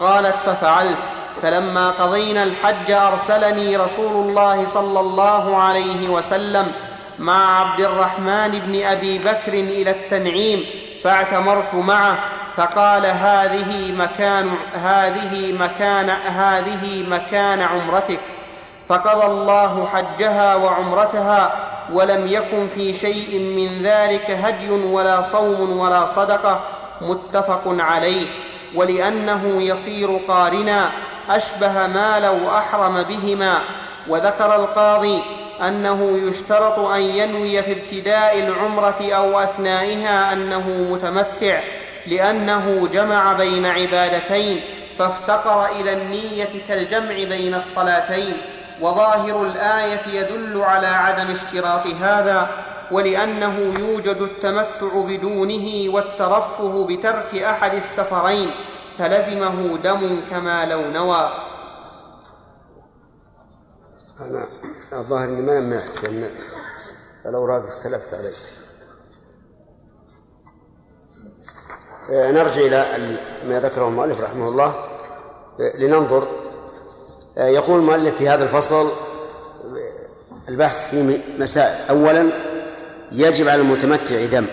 قالت ففعلت. فلما قضينا الحج أرسلني رسول الله صلى الله عليه وسلم مع عبد الرحمن بن أبي بكر إلى التنعيم فاعتمرت معه فقال هذه مكان هذه مكان هذه مكان عمرتك. فقضى الله حجها وعمرتها ولم يكن في شيء من ذلك هدي ولا صوم ولا صدقة متفق عليه. ولأنه يصير قارنا أشبه ما لو أحرم بهما وذكر القاضي أنه يشترط أن ينوي في ابتداء العمرة أو أثنائها أنه متمتع لأنه جمع بين عبادتين فافتقر إلى النية كالجمع بين الصلاتين وظاهر الآية يدل على عدم اشتراط هذا ولأنه يوجد التمتع بدونه والترفه بترك أحد السفرين. فلزمه دم كما لو نوى. أنا الظاهر إني ما لمحت لأن الأوراق اختلفت علي آه، نرجع إلى ما ذكره المؤلف رحمه الله آه، لننظر. آه، يقول المؤلف في هذا الفصل البحث في مسائل. أولا يجب على المتمتع دم.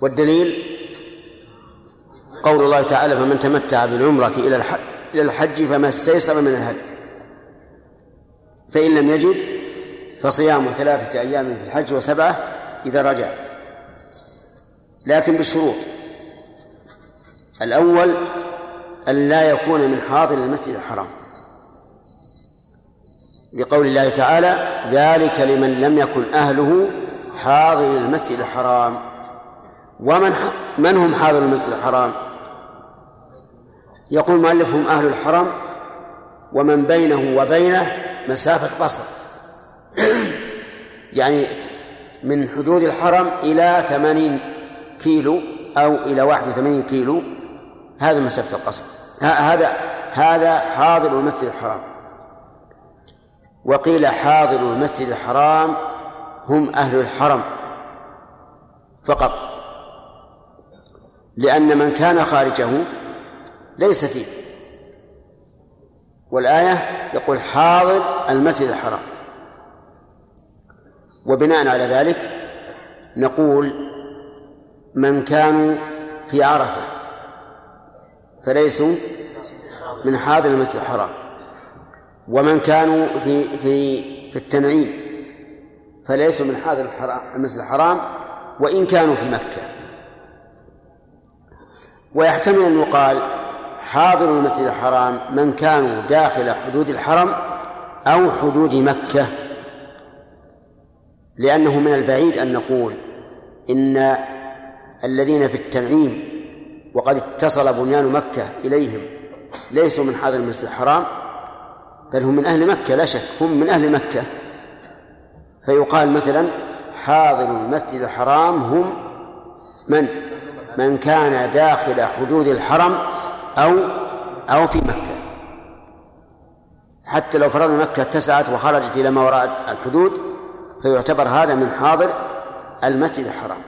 والدليل قول الله تعالى فمن تمتع بالعمرة إلى الحج إلى الحج فما استيسر من الهدي. فإن لم يجد فصيام ثلاثة أيام في الحج وسبعة إذا رجع. لكن بشروط الأول أن لا يكون من حاضر المسجد الحرام. لقول الله تعالى ذلك لمن لم يكن أهله حاضر المسجد الحرام. ومن من هم حاضر المسجد الحرام؟ يقول المؤلف هم أهل الحرم ومن بينه وبينه مسافة قصر. يعني من حدود الحرم إلى ثمانين كيلو أو إلى واحد وثمانين كيلو. هذا مسافة القصر. هذا هذا حاضر المسجد الحرام. وقيل حاضر المسجد الحرام هم أهل الحرم فقط. لأن من كان خارجه ليس فيه. والآية يقول حاضر المسجد الحرام. وبناء على ذلك نقول من كانوا في عرفة فليسوا من حاضر المسجد الحرام. ومن كانوا في في في التنعيم فليسوا من حاضر المسجد الحرام وإن كانوا في مكة. ويحتمل أن يقال حاضر المسجد الحرام من كانوا داخل حدود الحرم أو حدود مكة. لأنه من البعيد أن نقول إن الذين في التنعيم وقد اتصل بنيان مكة إليهم ليسوا من حاضر المسجد الحرام بل هم من أهل مكة لا شك هم من أهل مكة. فيقال مثلا حاضر المسجد الحرام هم من؟ من كان داخل حدود الحرم أو أو في مكة. حتى لو فرضنا مكة اتسعت وخرجت إلى ما وراء الحدود فيعتبر هذا من حاضر المسجد الحرام.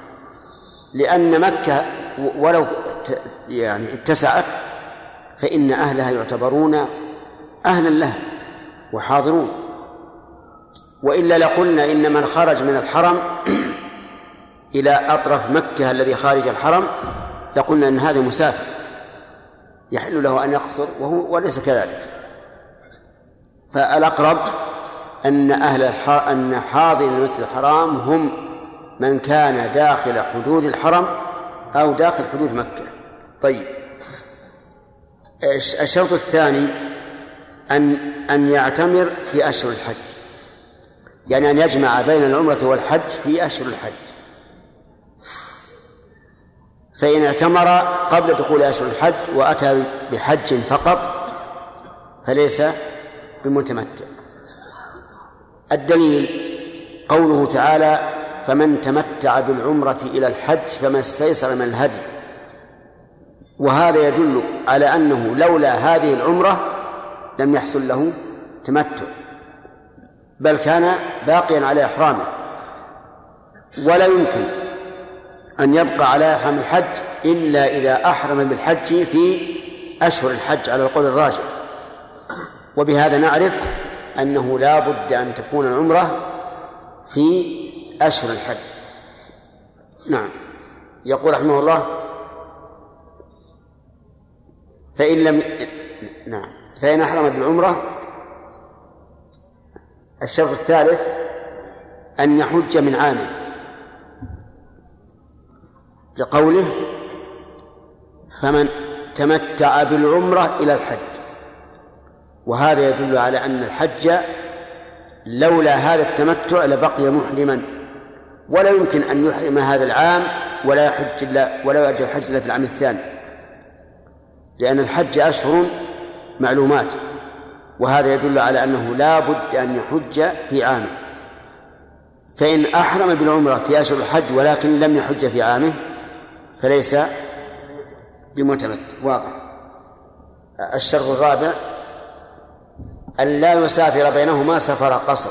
لأن مكة ولو يعني اتسعت فإن أهلها يعتبرون أهلا لها وحاضرون. وإلا لقلنا إن من خرج من الحرم إلى أطرف مكة الذي خارج الحرم لقلنا أن هذا مسافر. يحل له أن يقصر وهو وليس كذلك. فالأقرب أن أهل أن حاضر المسجد الحرام هم من كان داخل حدود الحرم أو داخل حدود مكة. طيب. الشرط الثاني أن أن يعتمر في أشهر الحج. يعني أن يجمع بين العمرة والحج في أشهر الحج. فإن اعتمر قبل دخول أشهر الحج وأتى بحج فقط فليس بمتمتع. الدليل قوله تعالى فمن تمتع بالعمرة إلى الحج فما استيسر من الهدي وهذا يدل على أنه لولا هذه العمرة لم يحصل له تمتع بل كان باقيا على إحرامه. ولا يمكن أن يبقى على إحرام الحج إلا إذا أحرم بالحج في أشهر الحج على القول الراجح. وبهذا نعرف أنه لا بد أن تكون العمرة في أشهر الحج. نعم. يقول رحمه الله فإن لم نعم. فإن أحرم بالعمرة الشرط الثالث أن يحج من عامه. لقوله فمن تمتع بالعمرة إلى الحج. وهذا يدل على أن الحج لولا هذا التمتع لبقي محرما ولا يمكن أن يحرم هذا العام ولا يحج إلا ولا يؤدي الحج إلا في العام الثاني. لأن الحج أشهر معلومات وهذا يدل على أنه لا بد أن يحج في عامه. فإن أحرم بالعمرة في أشهر الحج ولكن لم يحج في عامه فليس بمتمتع واضح. الشرط الرابع أن لا يسافر بينهما سفر قصر.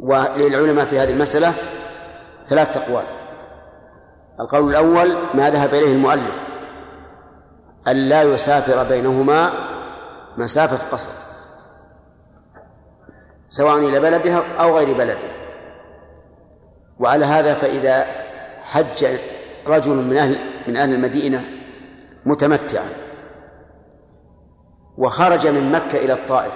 وللعلماء في هذه المسألة ثلاث أقوال. القول الأول ما ذهب إليه المؤلف أن لا يسافر بينهما مسافة قصر سواء إلى بلدها أو غير بلده. وعلى هذا فإذا حج رجل من أهل من أهل المدينة متمتعا. وخرج من مكة إلى الطائف.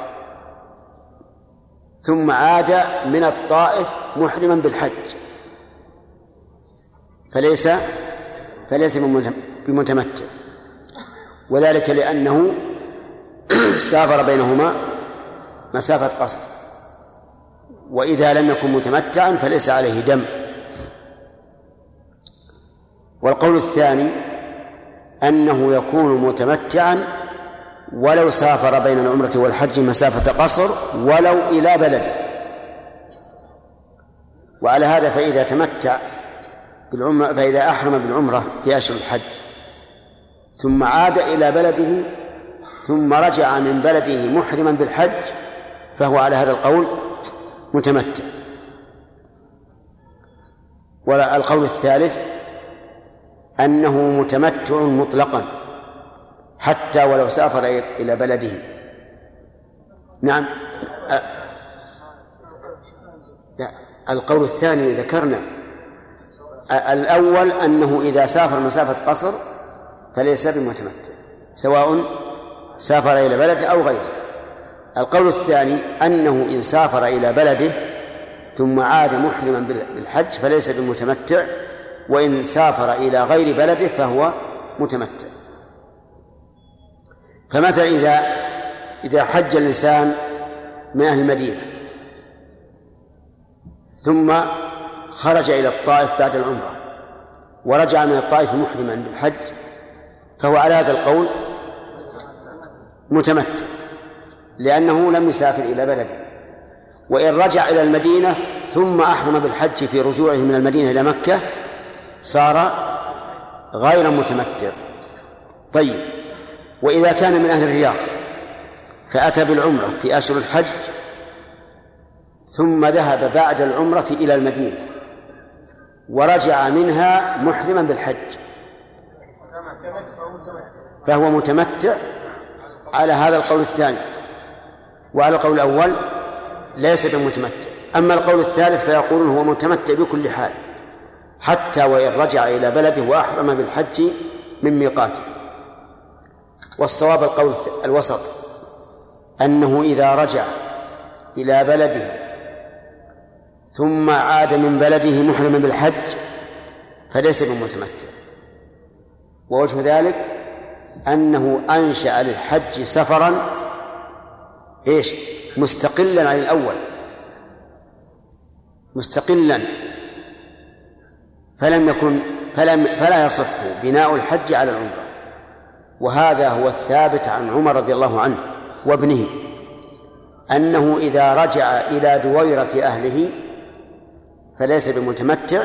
ثم عاد من الطائف محرما بالحج. فليس فليس بمتمتع. وذلك لأنه سافر بينهما مسافة قصر. وإذا لم يكن متمتعا فليس عليه دم. والقول الثاني أنه يكون متمتعا ولو سافر بين العمرة والحج مسافة قصر ولو إلى بلده. وعلى هذا فإذا تمتع بالعمرة فإذا أحرم بالعمرة في أشهر الحج ثم عاد إلى بلده ثم رجع من بلده محرما بالحج فهو على هذا القول متمتع. والقول الثالث أنه متمتع مطلقا حتى ولو سافر إلى بلده. نعم. لا القول الثاني ذكرنا. الأول أنه إذا سافر مسافة قصر فليس بمتمتع سواء سافر إلى بلده أو غيره. القول الثاني أنه إن سافر إلى بلده ثم عاد محرما بالحج فليس بمتمتع وإن سافر إلى غير بلده فهو متمتع. فمثلا إذا إذا حج الإنسان من أهل المدينة ثم خرج إلى الطائف بعد العمرة ورجع من الطائف محرما بالحج فهو على هذا القول متمتع لأنه لم يسافر إلى بلده. وإن رجع إلى المدينة ثم أحرم بالحج في رجوعه من المدينة إلى مكة صار غير متمتع. طيب وإذا كان من أهل الرياض فأتى بالعمرة في أشهر الحج ثم ذهب بعد العمرة إلى المدينة ورجع منها محرما بالحج. فهو متمتع على هذا القول الثاني. وعلى القول الأول ليس بمتمتع. أما القول الثالث فيقولون هو متمتع بكل حال. حتى وإن رجع إلى بلده وأحرم بالحج من ميقاته. والصواب القول الوسط أنه إذا رجع إلى بلده ثم عاد من بلده محرما بالحج فليس بمتمتع. ووجه ذلك أنه أنشأ للحج سفرا إيش؟ مستقلا عن الأول. مستقلا فلم يكن فلم فلا يصح بناء الحج على العمرة. وهذا هو الثابت عن عمر رضي الله عنه وابنه أنه إذا رجع إلى دويرة أهله فليس بمتمتع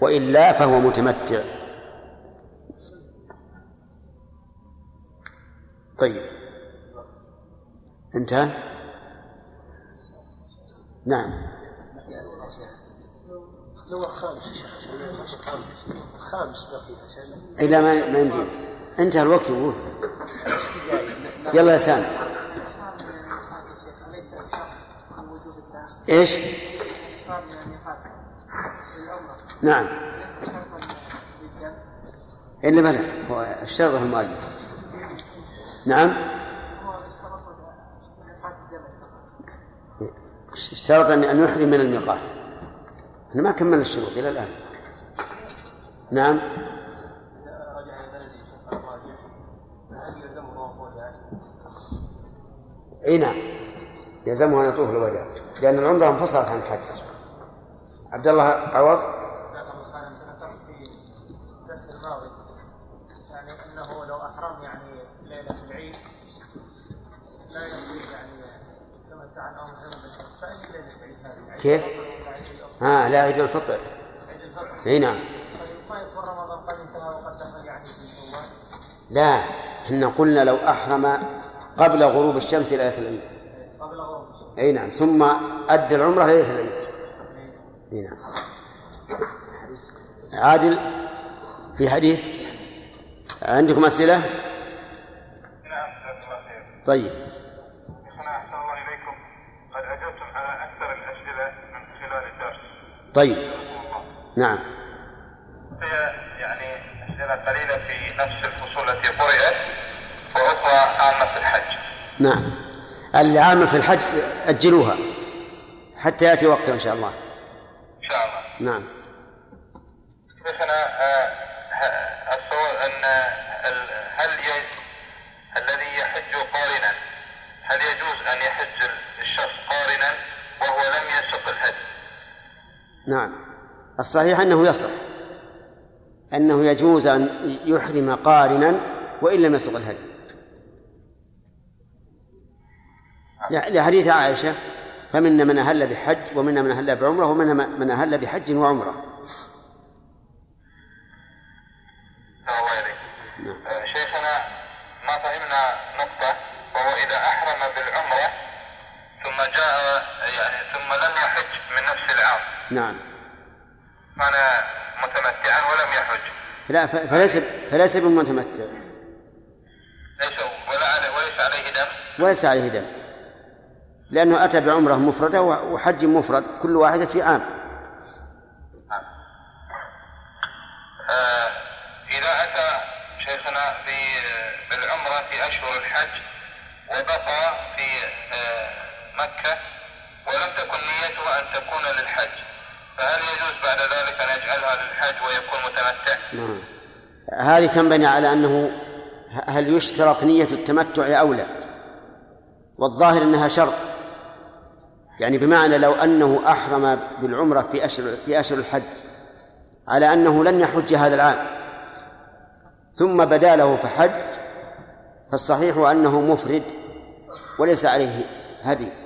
وإلا فهو متمتع. طيب. انتهى؟ نعم. لو الخامس يا شيخ لا ما ما يمدينا انتهى الوقت يقول يلا يا سامي. إيش؟ نعم. إلا بلى هو اشترطه المؤلف نعم. اشترط أن يحرم من الميقات. إحنا ما كملنا الشروط نعم إلى طواف الوداع؟ إي نعم يلزمه أن يطوف الوداع لأن العمرة انفصلت عن الحج عبد الله عوض يعني انه لو احرم يعني ليله العيد لا يعني أو فاي ليله العيد هذه كيف؟ الفطر ولا عيد الأضحى؟ ها لا عيد الفطر. إي نعم. لا إحنا قلنا لو أحرم قبل غروب الشمس ليلة العيد. قبل غروب الشمس إي نعم ثم أدى العمرة ليلة العيد. إي نعم. عادل في حديث؟ عندكم أسئلة؟ نعم. طيب شيخنا احسن الله اليكم قد اجبتم على أكثر الاسئله من خلال الدرس. طيب. نعم هي يعني أسئلة قليلة في نفس الفصول التي قرات وأخرى عامة في الحج. نعم العامة في الحج أجلوها حتى يأتي وقتها إن شاء الله إن شاء الله. نعم شيخنا آه، ه- السؤال ان ال- هل ي- الذي يحج قارنا هل يجوز ان يحج الشخص قارنا وهو لم يسق الهدي؟ نعم الصحيح أنه يصلح أنه يجوز أن يحرم قارنا وإن لم يسق الهدي لحديث عائشة فمنا من أهل بحج ومنا من أهل بعمرة ومنا من أهل بحج وعمرة الله. نعم. آه، شيخنا ما فهمنا نقطة وهو إذا أحرم بالعمرة ثم جاء يعني ثم لم من نفس العام نعم. كان متمتعا ولم يحج. لا فليس فليس بمتمتع. ليس ولا عليه وليس عليه دم؟ وليس عليه دم. لأنه أتى بعمرة مفردة وحج مفرد كل واحدة في عام. آه، إذا أتى شيخنا في بالعمرة في أشهر الحج وبقى في آه، مكة ولم تكن نيته أن تكون للحج. فهل يجوز بعد ذلك أن يجعلها للحج ويكون متمتع؟ نعم. هذه تنبني على أنه هل يشترط نية التمتع أو لا؟ والظاهر أنها شرط. يعني بمعنى لو أنه أحرم بالعمرة في أشهر في أشهر الحج على أنه لن يحج هذا العام. ثم بدا له فحج فالصحيح أنه مفرد وليس عليه هدي.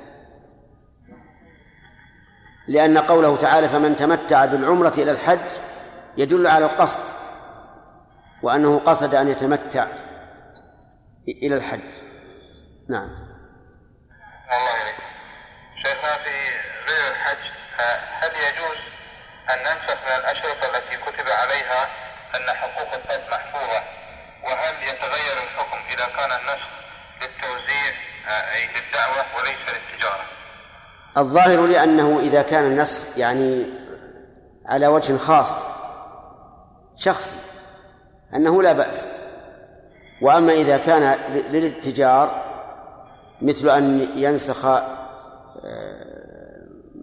لأن قوله تعالى فمن تمتع بالعمرة إلى الحج يدل على القصد وأنه قصد أن يتمتع إلى الحج. نعم. الله شيخنا في غير الحج هل يجوز أن ننسخ من الأشرطة التي كتب عليها أن حقوق الفرد محفوظة؟ وهل يتغير الحكم إذا كان النسخ للتوزيع آه، أي للدعوة وليس للتجارة؟ الظاهر لأنه إذا كان النسخ يعني على وجه خاص شخصي أنه لا بأس. وأما إذا كان للاتجار مثل أن ينسخ آه،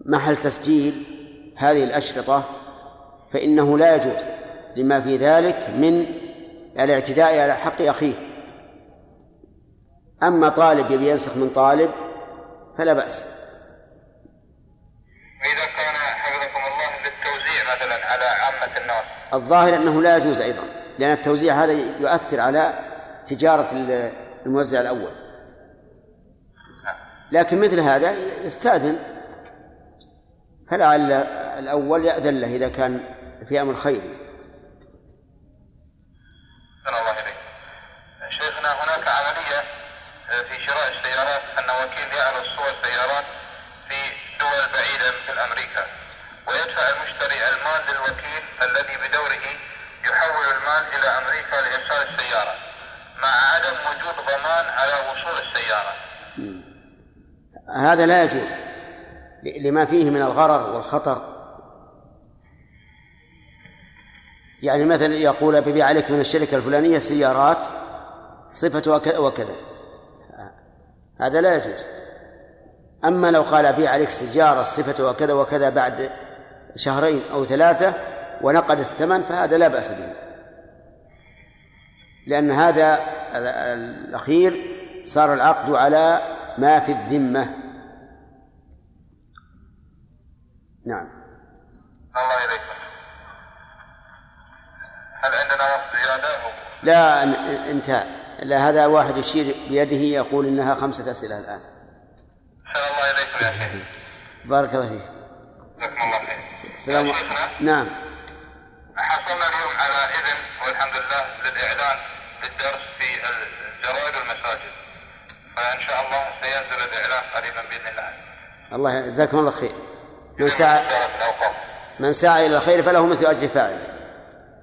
محل تسجيل هذه الأشرطة فإنه لا يجوز لما في ذلك من الاعتداء على حق أخيه. أما طالب يبي ينسخ من طالب فلا بأس. الظاهر أنه لا يجوز أيضا لأن التوزيع هذا يؤثر على تجارة الموزع الأول. لكن مثل هذا يستأذن فلعل الأول يأذن له إذا كان في أمر خيري الله شيخنا هناك عملية في شراء السيارات أن وكيل يعرض صور سيارات في دول بعيدة مثل أمريكا. ويدفع المشتري المال للوكيل الذي بدوره يحول المال إلى أمريكا لإرسال السيارة مع عدم وجود ضمان على وصول السيارة. هذا لا يجوز لما فيه من الغرر والخطر. يعني مثلا يقول ببيع عليك من الشركة الفلانية سيارات صفتها كذا وكذا. هذا لا يجوز. أما لو قال أبيع عليك سيارة صفتها كذا وكذا بعد شهرين أو ثلاثة ونقد الثمن فهذا لا بأس به لأن هذا الأخير صار العقد على ما في الذمة نعم الله هل عندنا وقت زيادة؟ لا انتهى لا هذا واحد يشير بيده يقول إنها خمسة أسئلة الآن. الله إليكم يا شيخ. بارك الله فيك. السلام نعم. حصلنا اليوم على إذن والحمد لله للإعلان للدرس في الجرائد والمساجد. فإن شاء الله سينزل الإعلان قريبا بإذن الله. الله جزاكم الله خير. من سعى من سعى إلى الخير فله مثل أجر فاعله.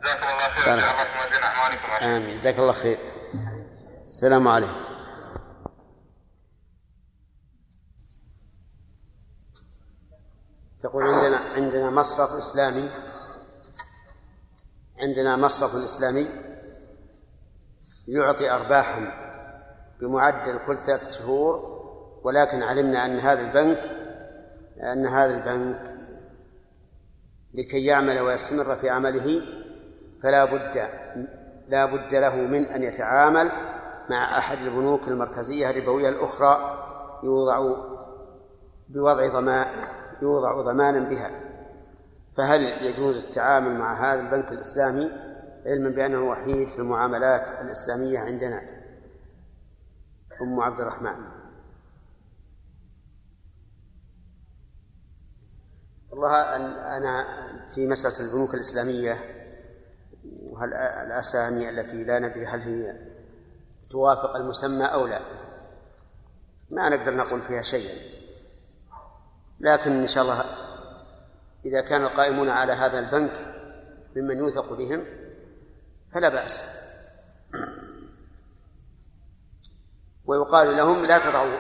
جزاكم الله خير الله في أعمالكم آمين جزاك الله خير السلام عليكم تقول عندنا عندنا مصرف إسلامي. عندنا مصرف إسلامي يعطي أرباحا بمعدل كل ثلاثة شهور ولكن علمنا أن هذا البنك أن هذا البنك لكي يعمل ويستمر في عمله فلا بد لا بد له من أن يتعامل مع أحد البنوك المركزية الربوية الأخرى يوضع بوضع ضمان يوضع ضمانا بها. فهل يجوز التعامل مع هذا البنك الإسلامي علما بأنه الوحيد في المعاملات الإسلامية عندنا؟ أم عبد الرحمن. والله أنا في مسألة البنوك الإسلامية وهل الأسامي التي لا ندري هل هي توافق المسمى أو لا ما نقدر نقول فيها شيئا. لكن إن شاء الله إذا كان القائمون على هذا البنك ممن يوثق بهم فلا بأس. ويقال لهم لا تضعوا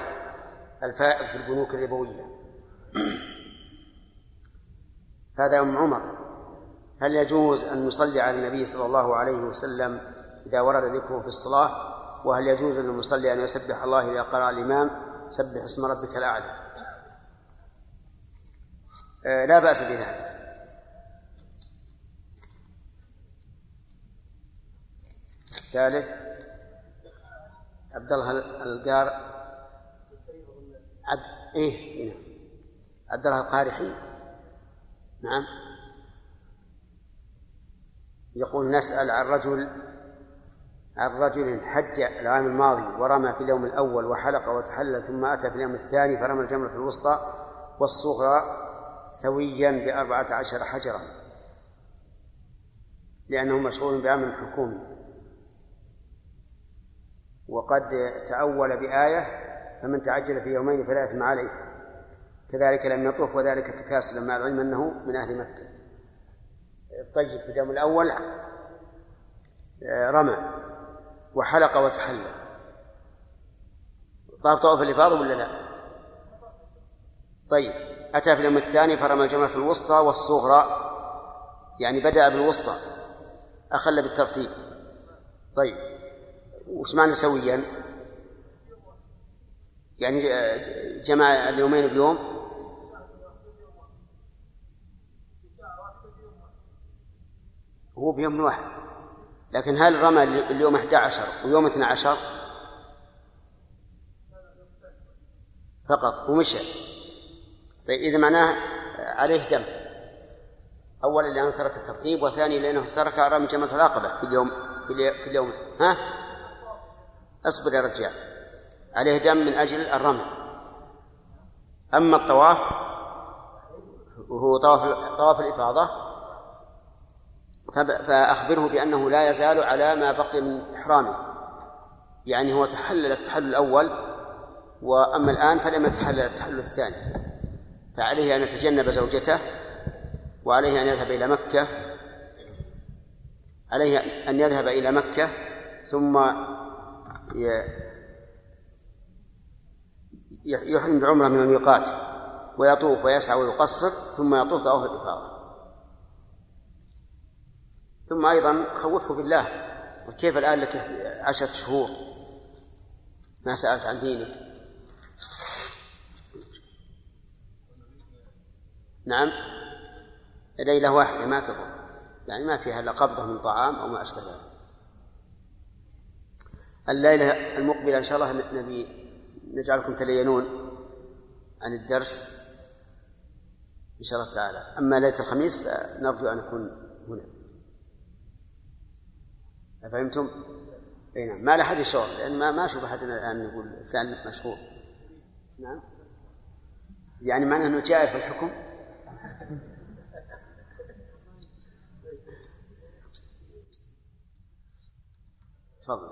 الفائض في البنوك الربوية. هذا أم عمر. هل يجوز أن نصلي على النبي صلى الله عليه وسلم إذا ورد ذكره في الصلاة؟ وهل يجوز للمصلي أن يسبح الله إذا قرأ الإمام؟ سبح اسم ربك الأعلى. لا بأس بذلك. الثالث عبد الله القار عبد إيه هنا عبد الله القارحي. نعم. يقول نسأل عن رجل عن رجل حج العام الماضي ورمى في اليوم الأول وحلق وتحلل ثم أتى في اليوم الثاني فرمى الجمرة الوسطى والصغرى سويا بأربعة عشر حجرا لأنه مشغول بعمل حكومي. وقد تأول بآية فمن تعجل في يومين فلا إثم عليه. كذلك لم يطوف وذلك تكاسلا مع العلم أنه من أهل مكة. طيب في اليوم الأول آه، رمى وحلق وتحلل طاف طواف الإفاضة ولا لا؟ طيب. أتى في اليوم الثاني فرمى الجمرة الوسطى والصغرى يعني بدأ بالوسطى أخل بالترتيب. طيب وش معنى سويا؟ يعني آه، جمع اليومين بيوم؟ هو بيوم واحد. لكن هل رمى اليوم 11 ويوم 12 فقط ومشى. طيب إذا معناه عليه دم. أولا لأنه ترك الترتيب وثاني لأنه ترك رمي جمرة العقبة في اليوم في, في اليوم. ها؟ أصبر يا رجال. عليه دم من أجل الرمي أما الطواف وهو طواف طواف الإفاضة فأخبره بأنه لا يزال على ما بقي من إحرامه. يعني هو تحلل التحلل الأول وأما الآن فلم يتحلل التحلل الثاني. فعليه أن يتجنب زوجته وعليه أن يذهب إلى مكة عليه أن يذهب إلى مكة ثم يحرم بعمرة من الميقات ويطوف ويسعى ويقصر ثم يطوف طواف الإفاضة. ثم أيضا خوفه بالله كيف الآن لك عشرة شهور؟ ما سألت عن دينك. نعم. ليلة واحدة ما تضر يعني ما فيها إلا قبضة من طعام أو ما أشبه ذلك. الليلة المقبلة إن شاء الله نبي نجعلكم تلينون عن الدرس إن شاء الله تعالى. أما ليلة الخميس فنرجو أن نكون هنا. أفهمتم؟ أي نعم. ما لأحد يشعر لأن ما ما أشوف أحد الآن يقول فلان مشغول. نعم. يعني معناه أنه جائر في الحكم؟ تفضل.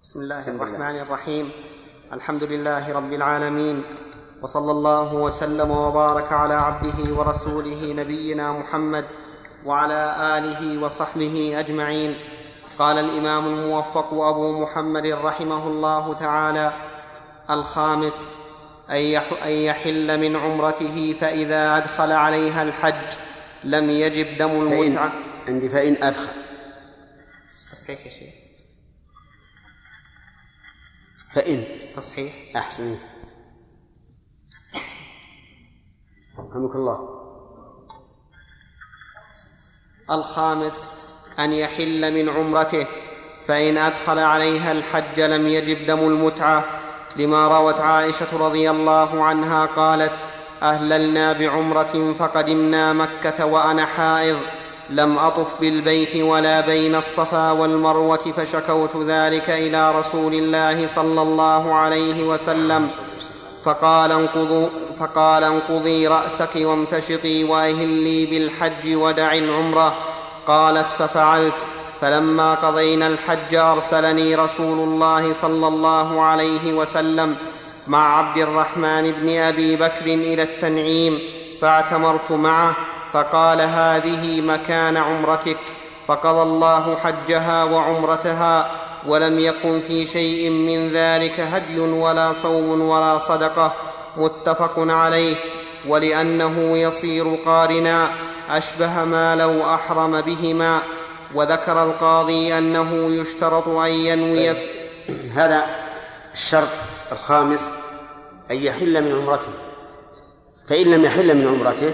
بسم الله الرحمن الرحيم. الحمد لله رب العالمين. وصلى الله وسلم وبارك على عبده ورسوله نبينا محمد وعلى آله وصحبه أجمعين. قال الإمام الموفق أبو محمد رحمه الله تعالى الخامس أن يحل من عمرته فإذا أدخل عليها الحج لم يجب دم المتعه عندي فإن أدخل. تصحيح يا شيخ؟ فإن. تصحيح. أحسن. رحمك الله. الخامس أن يحل من عمرته فإن أدخل عليها الحج لم يجب دم المتعة لما روت عائشة رضي الله عنها قالت أهللنا بعمرة فقدمنا مكة وأنا حائض. لم أطف بالبيت ولا بين الصفا والمروة فشكوت ذلك إلى رسول الله صلى الله عليه وسلم. فقال انقضوا فقال انقضي رأسك وامتشطي واهلي بالحج ودع العمرة. قالت ففعلت. فلما قضينا الحج أرسلني رسول الله صلى الله عليه وسلم مع عبد الرحمن بن أبي بكر إلى التنعيم فاعتمرت معه فقال هذه مكان عمرتك فقضى الله حجها وعمرتها ولم يكن في شيء من ذلك هدي ولا صوم ولا صدقة متفق عليه ولأنه يصير قارنا أشبه ما لو أحرم بهما وذكر القاضي أنه يشترط أن ينوي هذا الشرط الخامس أن يحل من عمرته. فإن لم يحل من عمرته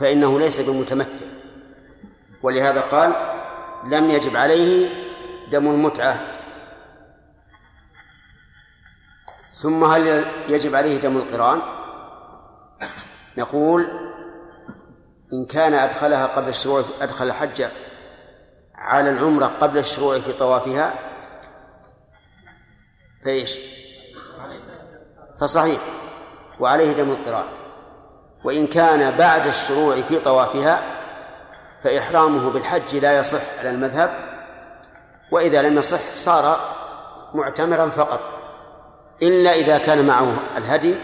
فإنه ليس بمتمتع. ولهذا قال لم يجب عليه دم المتعة. ثم هل يجب عليه دم القران؟ نقول إن كان أدخلها قبل الشروع أدخل الحج على العمرة قبل الشروع في طوافها فإيش؟ فصحيح. وعليه دم القران. وإن كان بعد الشروع في طوافها فإحرامه بالحج لا يصح على المذهب وإذا لم يصح صار معتمرا فقط. إلا إذا كان معه الهدي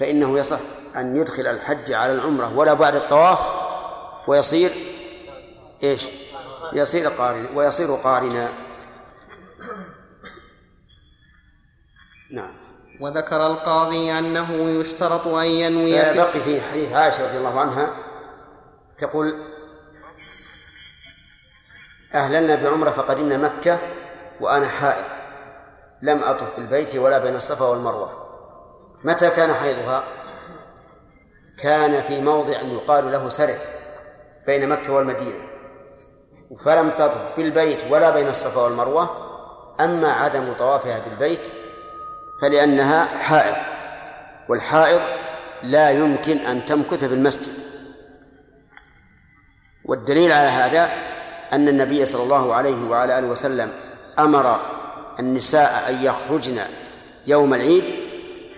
فإنه يصح أن يدخل الحج على العمرة ولا بعد الطواف ويصير إيش؟ يصير قارنا ويصير قارنا. نعم. وذكر القاضي أنه يشترط أن ينوي بقي في حديث عائشة رضي الله عنها تقول أهللنا بعمرة فقدمنا مكة وأنا حائض لم أطف بالبيت ولا بين الصفا والمروة متى كان حيضها؟ كان في موضع يقال له سرف بين مكة والمدينة فلم تطف بالبيت ولا بين الصفا والمروة أما عدم طوافها بالبيت فلأنها حائض والحائض لا يمكن أن تمكث في المسجد. والدليل على هذا أن النبي صلى الله عليه وعلى آله وسلم أمر النساء أن يخرجن يوم العيد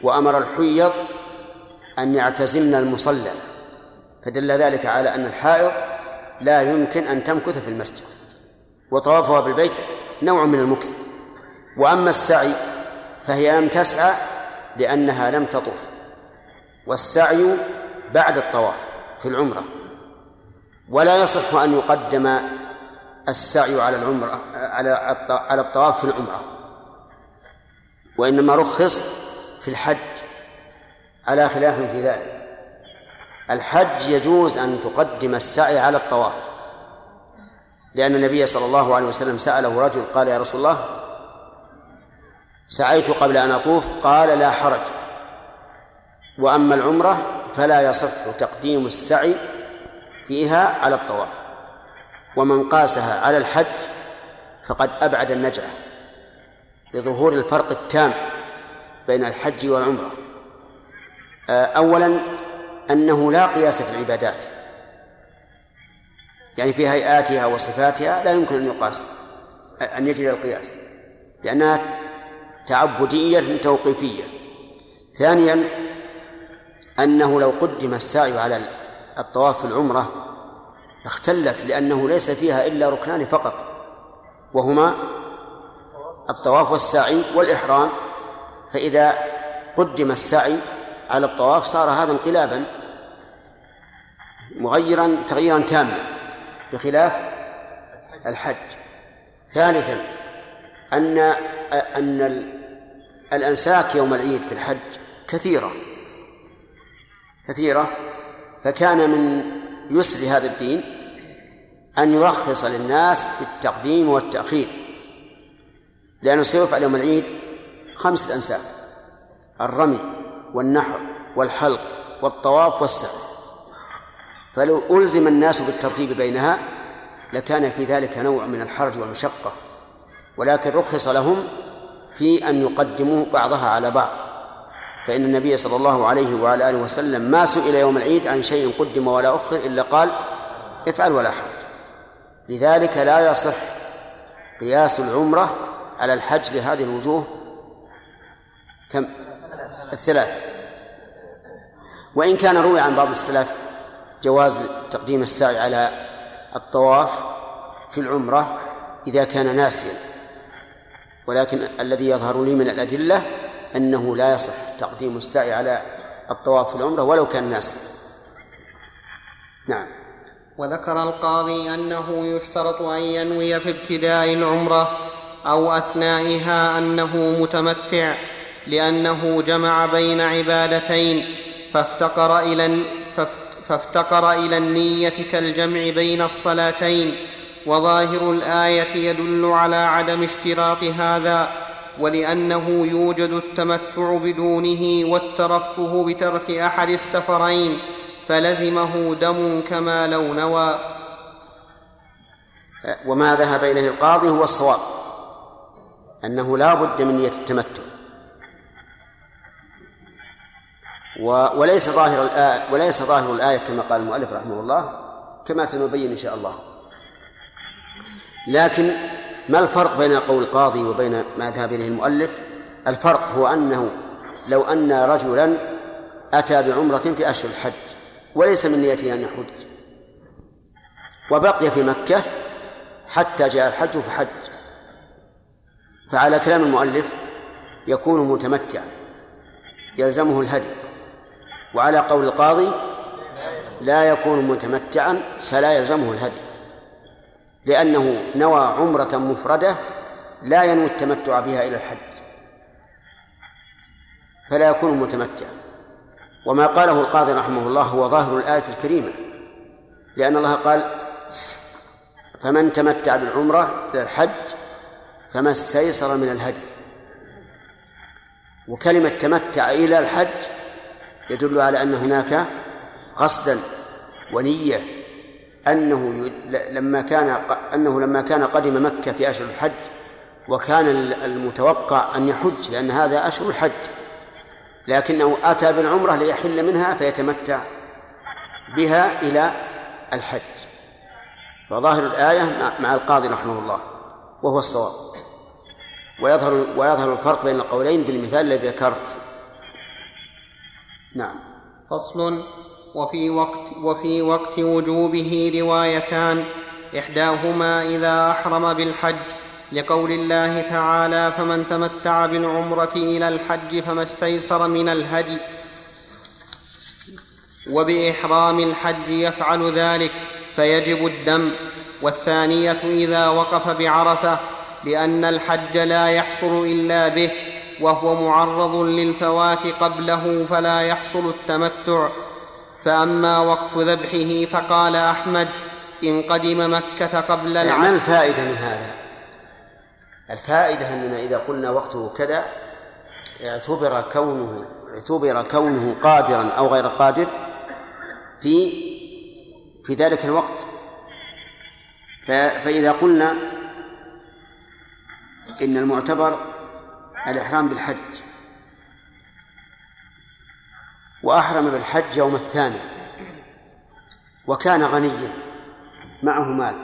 وأمر الحيض أن يعتزلن المصلى. فدل ذلك على أن الحائض لا يمكن أن تمكث في المسجد. وطوافها بالبيت نوع من المكث. وأما السعي فهي لم تسعى لأنها لم تطف والسعي بعد الطواف في العمرة. ولا يصح أن يقدم السعي على العمرة على على الطواف في العمرة. وإنما رخص في الحج. على خلاف في ذلك. الحج يجوز أن تقدم السعي على الطواف. لأن النبي صلى الله عليه وسلم سأله رجل قال يا رسول الله سعيت قبل أن أطوف قال لا حرج. وأما العمرة فلا يصح تقديم السعي فيها على الطواف. ومن قاسها على الحج فقد أبعد النجعة لظهور الفرق التام بين الحج والعمرة. آه، أولا أنه لا قياس في العبادات. يعني في هيئاتها وصفاتها لا يمكن أن يقاس أن يجري القياس لأنها تعبدية توقيفية. ثانيا أنه لو قدم السعي على الطواف في العمرة اختلت لأنه ليس فيها إلا ركنان فقط وهما الطواف والسعي والإحرام. فإذا قدم السعي على الطواف صار هذا انقلابا مغيرا تغييرا تاما بخلاف الحج. ثالثا أن أن الأنساك يوم العيد في الحج كثيرة كثيرة. فكان من يسر هذا الدين أن يرخص للناس في التقديم والتأخير لأنه سيفعل يوم العيد خمسة أنساك الرمي والنحر والحلق والطواف والسعي. فلو ألزم الناس بالترتيب بينها لكان في ذلك نوع من الحرج والمشقة ولكن رخص لهم في أن يقدموا بعضها على بعض. فإن النبي صلى الله عليه وعلى آله وسلم ما سئل يوم العيد عن شيء قدم ولا أخر إلا قال افعل ولا حرج. لذلك لا يصح قياس العمرة على الحج بهذه الوجوه كم؟ الثلاثة. وإن كان روي عن بعض السلف جواز تقديم السعي على الطواف في العمرة إذا كان ناسيا. ولكن الذي يظهر لي من الأدلة أنه لا يصح تقديم السعي على الطواف في العمرة ولو كان ناسيا نعم. وذكر القاضي أنه يشترط أن ينوي في ابتداء العمرة أو أثنائها أنه متمتع لأنه جمع بين عبادتين فافتقر إلى فافتقر إلى النية كالجمع بين الصلاتين وظاهر الآية يدل على عدم اشتراط هذا ولأنه يوجد التمتع بدونه والترفه بترك أحد السفرين فلزمه دم كما لو نوى. وما ذهب إليه القاضي هو الصواب أنه لا بد من نية التمتع. وليس ظاهر الآية وليس ظاهر الآية كما قال المؤلف رحمه الله كما سنبين إن شاء الله. لكن ما الفرق بين قول القاضي وبين ما ذهب إليه المؤلف؟ الفرق هو أنه لو أن رجلا أتى بعمرة في أشهر الحج وليس من نيته أن يحج وبقي في مكة حتى جاء الحج فحج. فعلى كلام المؤلف يكون متمتعا يلزمه الهدي. وعلى قول القاضي لا يكون متمتعا فلا يلزمه الهدي. لأنه نوى عمرة مفردة لا ينوي التمتع بها إلى الحج فلا يكون متمتعا. وما قاله القاضي رحمه الله هو ظاهر الآية الكريمة لأن الله قال فمن تمتع بالعمرة إلى الحج فما استيسر من الهدي. وكلمة تمتع إلى الحج يدل على أن هناك قصدا ونية أنه لما كان أنه لما كان قدم مكة في أشهر الحج وكان المتوقع أن يحج لأن هذا أشهر الحج. لكنه أتى بالعمرة ليحل منها فيتمتع بها إلى الحج. فظاهر الآية مع القاضي رحمه الله وهو الصواب. ويظهر ويظهر الفرق بين القولين بالمثال الذي ذكرت. نعم. فصل وفي وقت وفي وقت وجوبه روايتان. إحداهما إذا أحرم بالحج لقول الله تعالى فمن تمتع بالعمرة إلى الحج فما استيسر من الهدي. وبإحرام الحج يفعل ذلك فيجب الدم. والثانية إذا وقف بعرفة لأن الحج لا يحصل إلا به وهو معرض للفوات قبله فلا يحصل التمتع. فأما وقت ذبحه فقال أحمد إن قدم مكة قبل ما العشر الفائدة من هذا؟ الفائدة أننا إذا قلنا وقته كذا اعتبر كونه اعتبر كونه قادرا أو غير قادر في في ذلك الوقت. فإذا قلنا إن المعتبر الإحرام بالحج. وأحرم بالحج يوم الثاني. وكان غنيا معه مال.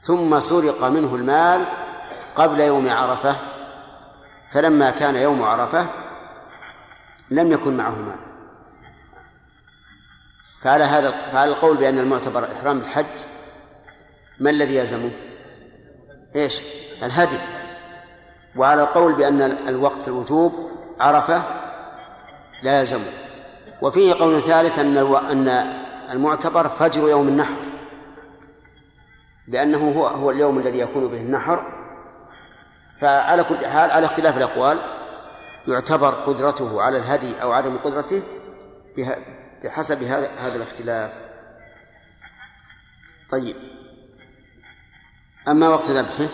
ثم سرق منه المال قبل يوم عرفة. فلما كان يوم عرفة لم يكن معه مال. فعلى هذا فعلى القول بأن المعتبر إحرام بالحج ما الذي يلزمه؟ إيش؟ الهدي. وعلى القول بأن الوقت الوجوب عرفة لا يلزمه وفيه قول ثالث أن. أن المعتبر فجر يوم النحر. لأنه هو هو اليوم الذي يكون به النحر. فعلى كل حال على اختلاف الأقوال يعتبر قدرته على الهدي أو عدم قدرته بحسب هذا هذا الاختلاف. طيب. أما وقت ذبحه؟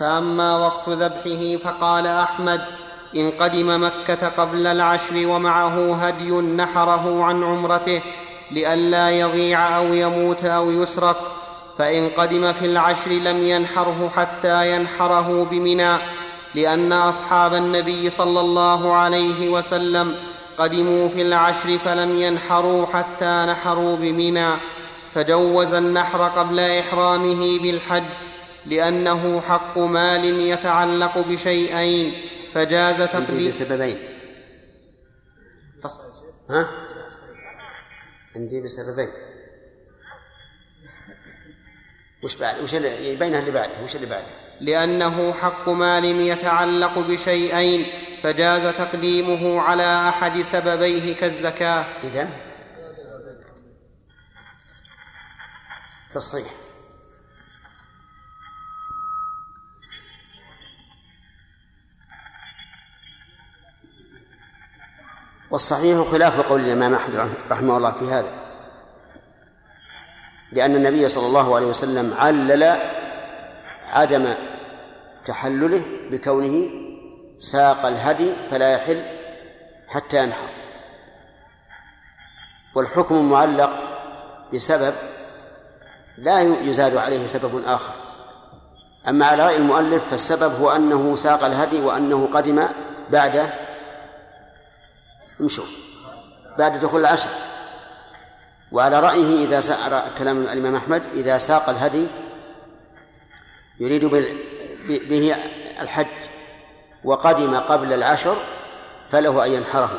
فأما وقت ذبحه فقال أحمد إن قدم مكة قبل العشر ومعه هدي نحره عن عمرته لئلا يضيع أو يموت أو يسرق فإن قدم في العشر لم ينحره حتى ينحره بمنى لأن أصحاب النبي صلى الله عليه وسلم قدموا في العشر فلم ينحروا حتى نحروا بمنى. فجوز النحر قبل إحرامه بالحج لأنه حق مال يتعلق بشيئين فجاز تقديم بسببين. تص- ها؟ عندي بسببين. وش بعد؟ وش اللي بينها اللي بعده وش اللي بعده؟ لأنه حق مال يتعلق بشيئين فجاز تقديمه على أحد سببيه كالزكاة. إذن؟ تصحيح. والصحيح خلاف قول الإمام أحمد رحمه الله في هذا. لأن النبي صلى الله عليه وسلم علل عدم تحلله بكونه ساق الهدي فلا يحل حتى ينحر. والحكم معلق بسبب لا يزاد عليه سبب آخر. أما على رأي المؤلف فالسبب هو أنه ساق الهدي وأنه قدم بعد امشوا بعد دخول العشر وعلى رأيه إذا سأر كلام الإمام أحمد إذا ساق الهدي يريد به الحج وقدم قبل العشر فله أن ينحره.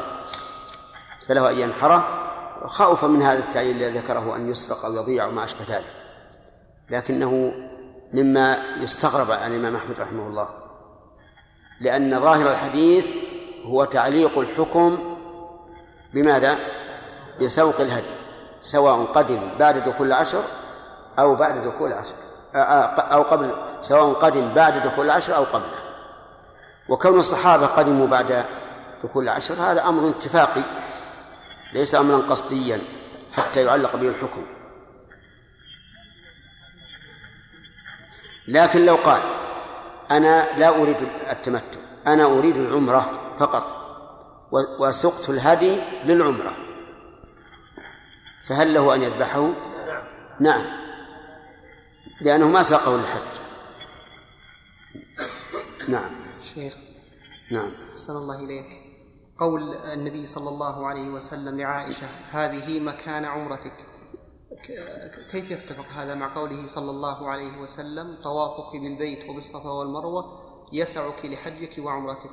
فله أن ينحره. خوفا من هذا التعليل الذي ذكره أن يسرق أو يضيع وما أشبه ذلك. لكنه مما يستغرب عن الإمام أحمد رحمه الله. لأن ظاهر الحديث هو تعليق الحكم بماذا؟ بسوق الهدي سواء قدم بعد دخول العشر أو بعد دخول العشر آه، آه، أو قبل سواء قدم بعد دخول العشر أو قبله وكون الصحابة قدموا بعد دخول العشر هذا أمر اتفاقي ليس أمرا قصديا حتى يعلق به الحكم لكن لو قال أنا لا أريد التمتع أنا أريد العمرة فقط وسقت الهدي للعمرة. فهل له أن يذبحه؟ نعم. لأنه ما ساقه للحج. نعم. شيخ. نعم. أحسن الله إليك. قول النبي صلى الله عليه وسلم لعائشة هذه مكان عمرتك. كيف يتفق هذا مع قوله صلى الله عليه وسلم طوافك بالبيت وبالصفا والمروة يسعك لحجك وعمرتك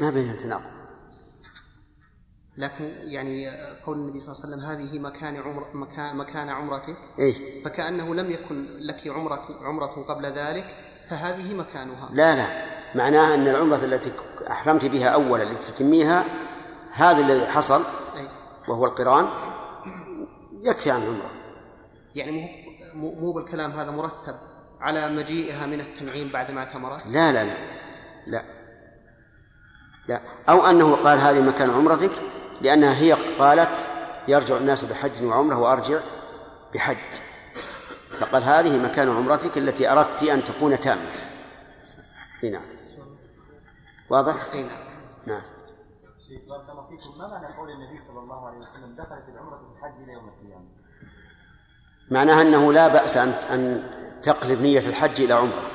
ما بينها تناقض لكن يعني قول النبي صلى الله عليه وسلم هذه مكان عمر مكان مكان عمرتك. إيه فكأنه لم يكن لك عمرة عمرة قبل ذلك فهذه مكانها. لا لا. معناها أن العمرة التي أحرمت بها أولا لتتميها هذا الذي حصل أي. وهو القرآن يكفي عن العمرة. يعني مو مو بالكلام هذا مرتب على مجيئها من التنعيم بعد ما اعتمرت؟ لا لا لا. لا. لا. أو أنه قال هذه مكان عمرتك لأنها هي قالت يرجع الناس بحج وعمرة وأرجع بحج. فقال هذه مكان عمرتك التي أردت أن تكون تامة. إي نعم. واضح؟ إي نعم. نعم. شيخ بارك الله فيكم. ما معنى قول النبي صلى الله عليه وسلم دخلت العمرة في الحج إلى يوم القيامة؟ معناها أنه لا بأس أن أن تقلب نية الحج إلى عمرة.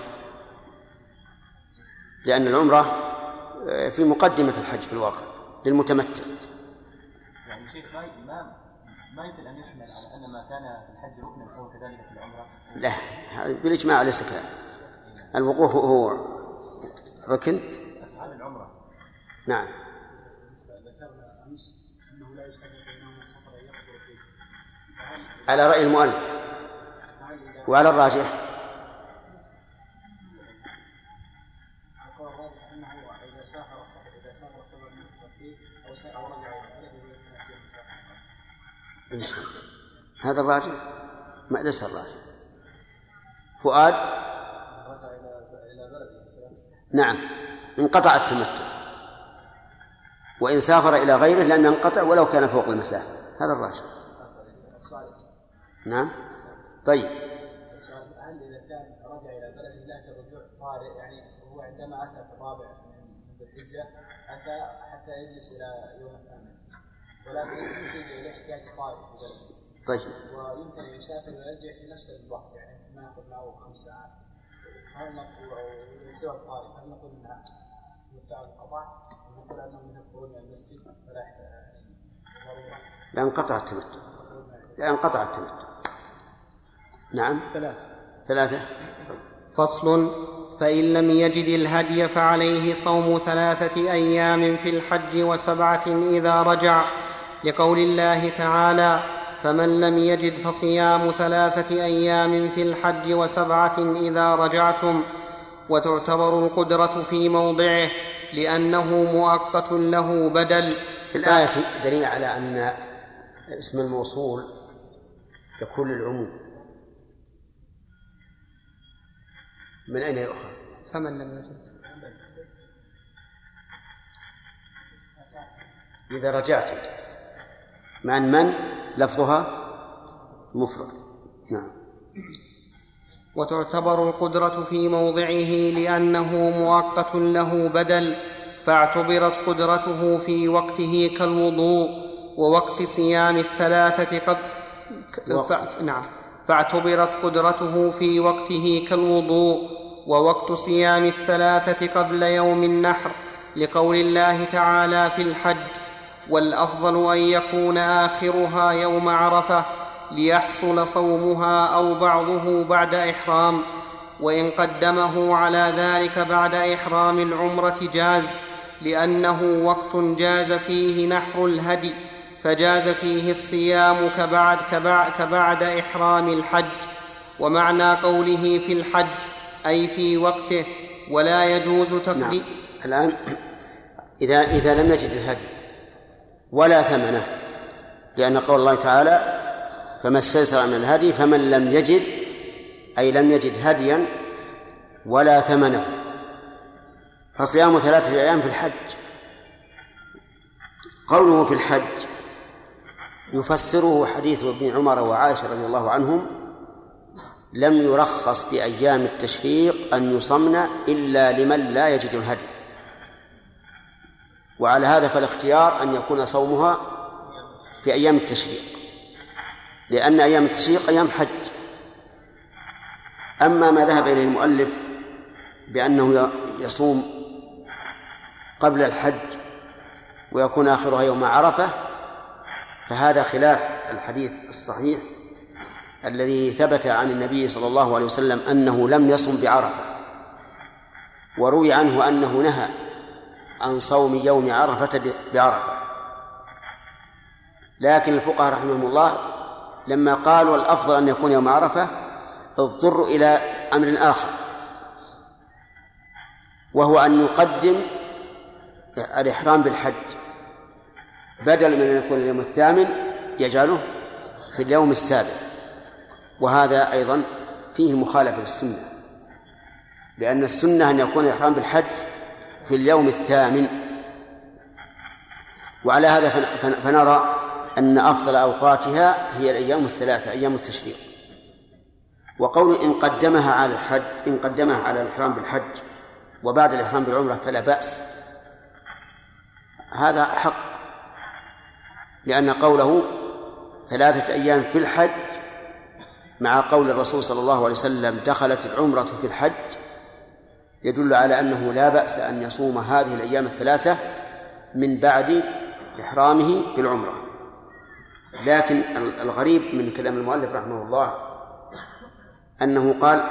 لأن العمرة في مقدمة الحج في الواقع للمتمتع. يعني شيخ ما ما يمكن أن يحمل على أن ما كان في الحج ركنا فهو كذلك في العمرة؟ لا بالإجماع ليس كذلك الوقوف هو ركن. أفعال العمرة. نعم. على رأي المؤلف وعلى الراجح. هذا الراجح ما ليس الراجح فؤاد؟ نعم. انقطع التمتع. وإن سافر إلى غيره لأنه انقطع ولو كان فوق المسافة. هذا الراجح نعم. طيب. هل إذا كان رجع إلى بلد الله كرجوع طارئ يعني هو عندما أتى في الرابع من ذي الحجة أتى حتى يجلس إلى يوم الثامن ولكن يوجد اليه احتياج طارئ طيب. ويمكن أن يسافر ويرجع في نفس الوقت يعني ما ياخذ معه خمس ساعات. هل نقول أو سوى الطارئ هل نقول إنها متع القضاء؟ ونقول أنهم من المسجد فلا لا انقطع التمتع لا انقطع التمتع نعم. ثلاثة. ثلاثة. فصل. فإن لم يجد الهدي فعليه صوم ثلاثة أيام في الحج وسبعة إذا رجع. لقول الله تعالى فمن لم يجد فصيام ثلاثة أيام في الحج وسبعة إذا رجعتم وتعتبر القدرة في موضعه لأنه مؤقت له بدل. في الآية دليل على أن اسم الموصول يكون للعموم. من أين يؤخذ؟ فمن لم يجد. إذا رجعت مع أن من لفظها مفرد. نعم. وتعتبر القدرة في موضعه لأنه مؤقت له بدل فاعتبرت قدرته في وقته كالوضوء ووقت صيام الثلاثة قبل. وقت. نعم. فاعتبرت قدرته في وقته كالوضوء ووقت صيام الثلاثة قبل يوم النحر لقول الله تعالى في الحج. والأفضل أن يكون آخرها يوم عرفة ليحصل صومها أو بعضه بعد إحرام وإن قدمه على ذلك بعد إحرام العمرة جاز لأنه وقت جاز فيه نحر الهدي فجاز فيه الصيام كبعد, كبعد, كبعد إحرام الحج ومعنى قوله في الحج أي في وقته ولا يجوز نعم. تقديم الآن إذا إذا لم يجد الهدي ولا ثمنه لأن قول الله تعالى فما استيسر من الهدي فمن لم يجد أي لم يجد هديا ولا ثمنه. فصيام ثلاثة أيام في الحج قوله في الحج يفسره حديث ابن عمر وعائشة رضي الله عنهم لم يرخص في أيام التشريق أن يصمن إلا لمن لا يجد الهدي. وعلى هذا فالاختيار أن يكون صومها في أيام التشريق. لأن أيام التشريق أيام حج. أما ما ذهب إليه المؤلف بأنه يصوم قبل الحج ويكون آخرها يوم عرفة فهذا خلاف الحديث الصحيح الذي ثبت عن النبي صلى الله عليه وسلم أنه لم يصم بعرفة وروي عنه أنه نهى عن صوم يوم عرفة بعرفة. لكن الفقهاء رحمهم الله لما قالوا الأفضل أن يكون يوم عرفة اضطروا إلى أمر آخر وهو أن يقدم الإحرام بالحج. بدل من أن يكون اليوم الثامن يجعله في اليوم السابع. وهذا أيضا فيه مخالفة للسنة لأن السنة أن يكون الإحرام بالحج في اليوم الثامن. وعلى هذا فنرى أن أفضل أوقاتها هي الأيام الثلاثة أيام التشريق. وقول إن قدمها على الحج إن قدمها على الإحرام بالحج وبعد الإحرام بالعمرة فلا بأس. هذا حق لأن قوله ثلاثة أيام في الحج مع قول الرسول صلى الله عليه وسلم دخلت العمرة في الحج يدل على أنه لا بأس أن يصوم هذه الأيام الثلاثة من بعد إحرامه بالعمرة. لكن الغريب من كلام المؤلف رحمه الله أنه قال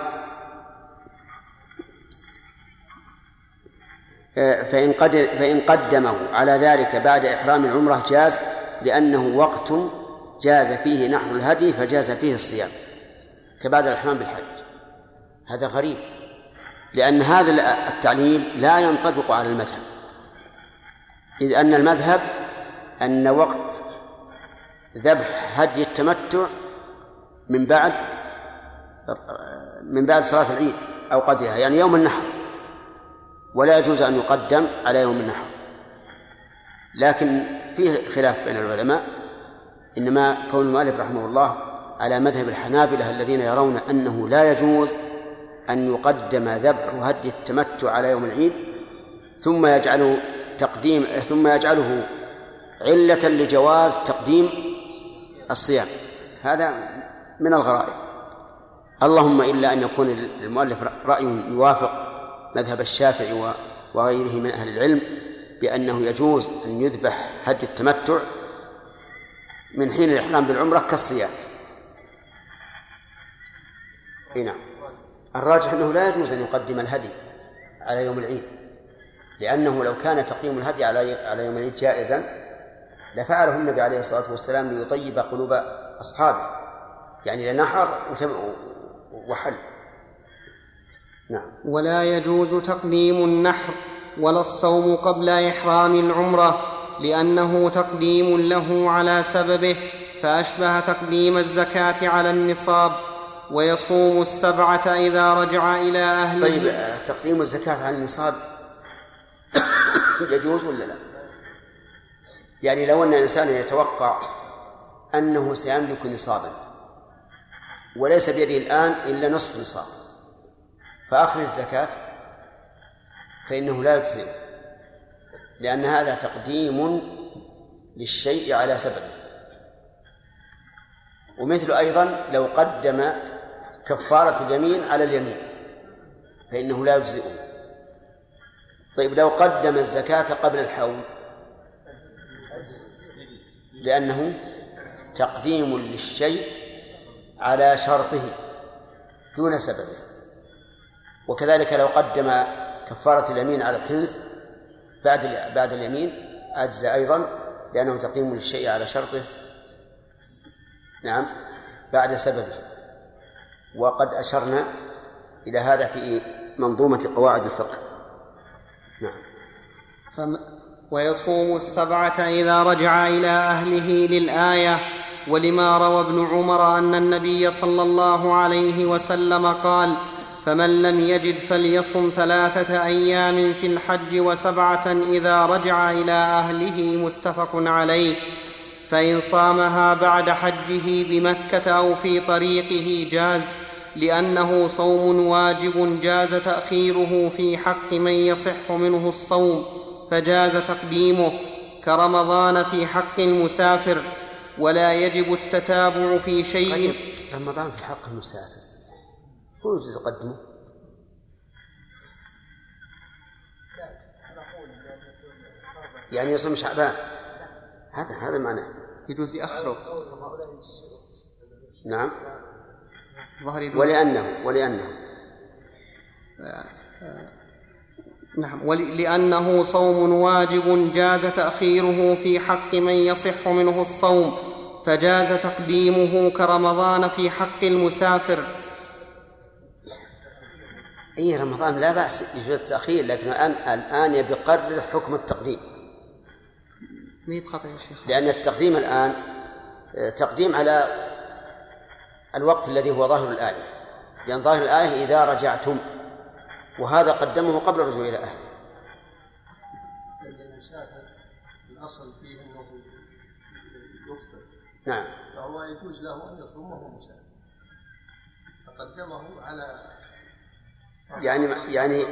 فإن, قد فإن قدمه على ذلك بعد إحرام العمرة جاز لأنه وقت جاز فيه نحر الهدي فجاز فيه الصيام كبعد الإحرام بالحج. هذا غريب. لأن هذا التعليل لا ينطبق على المذهب. إذ أن المذهب أن وقت ذبح هدي التمتع من بعد من بعد صلاة العيد أو قدرها يعني يوم النحر. ولا يجوز أن يقدم على يوم النحر. لكن فيه خلاف بين العلماء إنما كون المؤلف رحمه الله على مذهب الحنابلة الذين يرون أنه لا يجوز أن يقدم ذبح هدي التمتع على يوم العيد ثم يجعله تقديم ثم يجعله علة لجواز تقديم الصيام. هذا من الغرائب. اللهم إلا أن يكون المؤلف رأي يوافق مذهب الشافعي وغيره من أهل العلم بأنه يجوز أن يذبح حج التمتع من حين الإحرام بالعمرة كالصيام. نعم. الراجح أنه لا يجوز أن يقدم الهدي على يوم العيد لأنه لو كان تقديم الهدي على على يوم العيد جائزا لفعله النبي عليه الصلاة والسلام ليطيب قلوب أصحابه يعني لنحر وحل. نعم. ولا يجوز تقديم النحر ولا الصوم قبل إحرام العمرة لأنه تقديم له على سببه فأشبه تقديم الزكاة على النصاب. ويصوم السبعة إذا رجع إلى أهله. طيب تقديم الزكاة على النصاب يجوز ولا لا؟ يعني لو أن إنسانا يتوقع أنه سيملك نصابا وليس بيده الآن إلا نصف نصاب فاخرج الزكاة فإنه لا يجزئه لأن هذا تقديم للشيء على سببه. ومثل أيضا لو قدم كفارة اليمين على اليمين فإنه لا يجزئه. طيب لو قدم الزكاة قبل الحول لأنه تقديم للشيء على شرطه دون سببه. وكذلك لو قدم كفارة اليمين على الحنث بعد بعد اليمين أجزى أيضا لأنه تقييم للشيء على شرطه. نعم بعد سببه. وقد أشرنا إلى هذا في منظومة قواعد الفقه. نعم. ويصوم السبعة إذا رجع إلى أهله للآية ولما روى ابن عمر أن النبي صلى الله عليه وسلم قال فمن لم يجد فليصم ثلاثة أيام في الحج وسبعة إذا رجع إلى أهله. متفق عليه. فان صامها بعد حجه بمكة أو في طريقه جاز لأنه صوم واجب جاز تأخيره في حق من يصح منه الصوم فجاز تقديمه كرمضان في حق المسافر ولا يجب التتابع في شيء. طيب، رمضان في حق المسافر هو يجوز يقدمه؟ يعني يصوم شعبان هذا هذا معناه يجوز يأخره نعم. ولأنه ولأنه. نعم. ولأنه صوم واجب جاز تأخيره في حق من يصح منه الصوم فجاز تقديمه كرمضان في حق المسافر. اي رمضان لا بأس يجوز التأخير لكن الآن الآن يبي يقرر حكم التقديم. ما هي بخطأ يا شيخ. لأن التقديم الآن آه، تقديم على الوقت الذي هو ظاهر الآية. لأن ظاهر الآية إذا رجعتم وهذا قدمه قبل الرجوع إلى أهله. المسافر الأصل فيه أنه يفطر. نعم. فهو يجوز له أن يصوم وهو مسافر. فقدمه على يعني يعني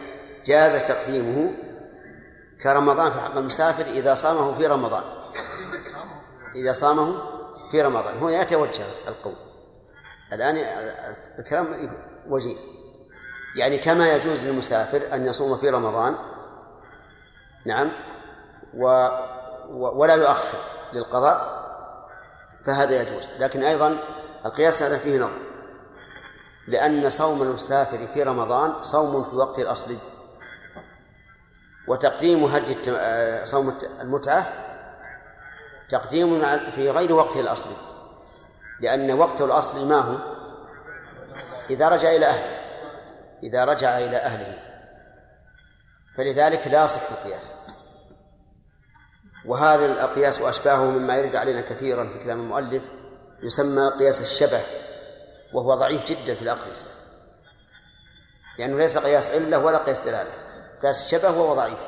جاز تقديمه كرمضان في حق المسافر إذا صامه في رمضان. إذا صامه في رمضان. هو يتوجه القول. الآن الكلام وجيه. يعني كما يجوز للمسافر أن يصوم في رمضان نعم و ولا يؤخر للقضاء فهذا يجوز. لكن أيضا القياس هذا فيه نظر. لأن صوم المسافر في رمضان صوم في وقته الأصلي وتقديم هدي صوم المتعة تقديم في غير وقته الأصلي لأن وقته الأصلي ما هو؟ إذا رجع إلى أهله إذا رجع إلى أهله. فلذلك لا يصح القياس. وهذا القياس وأشباهه مما يرد علينا كثيرا في كلام المؤلف يسمى قياس الشبه وهو ضعيف جدا في الأقيسة لأنه ليس قياس علة ولا قياس دلالة. قياس الشبه وهو ضعيف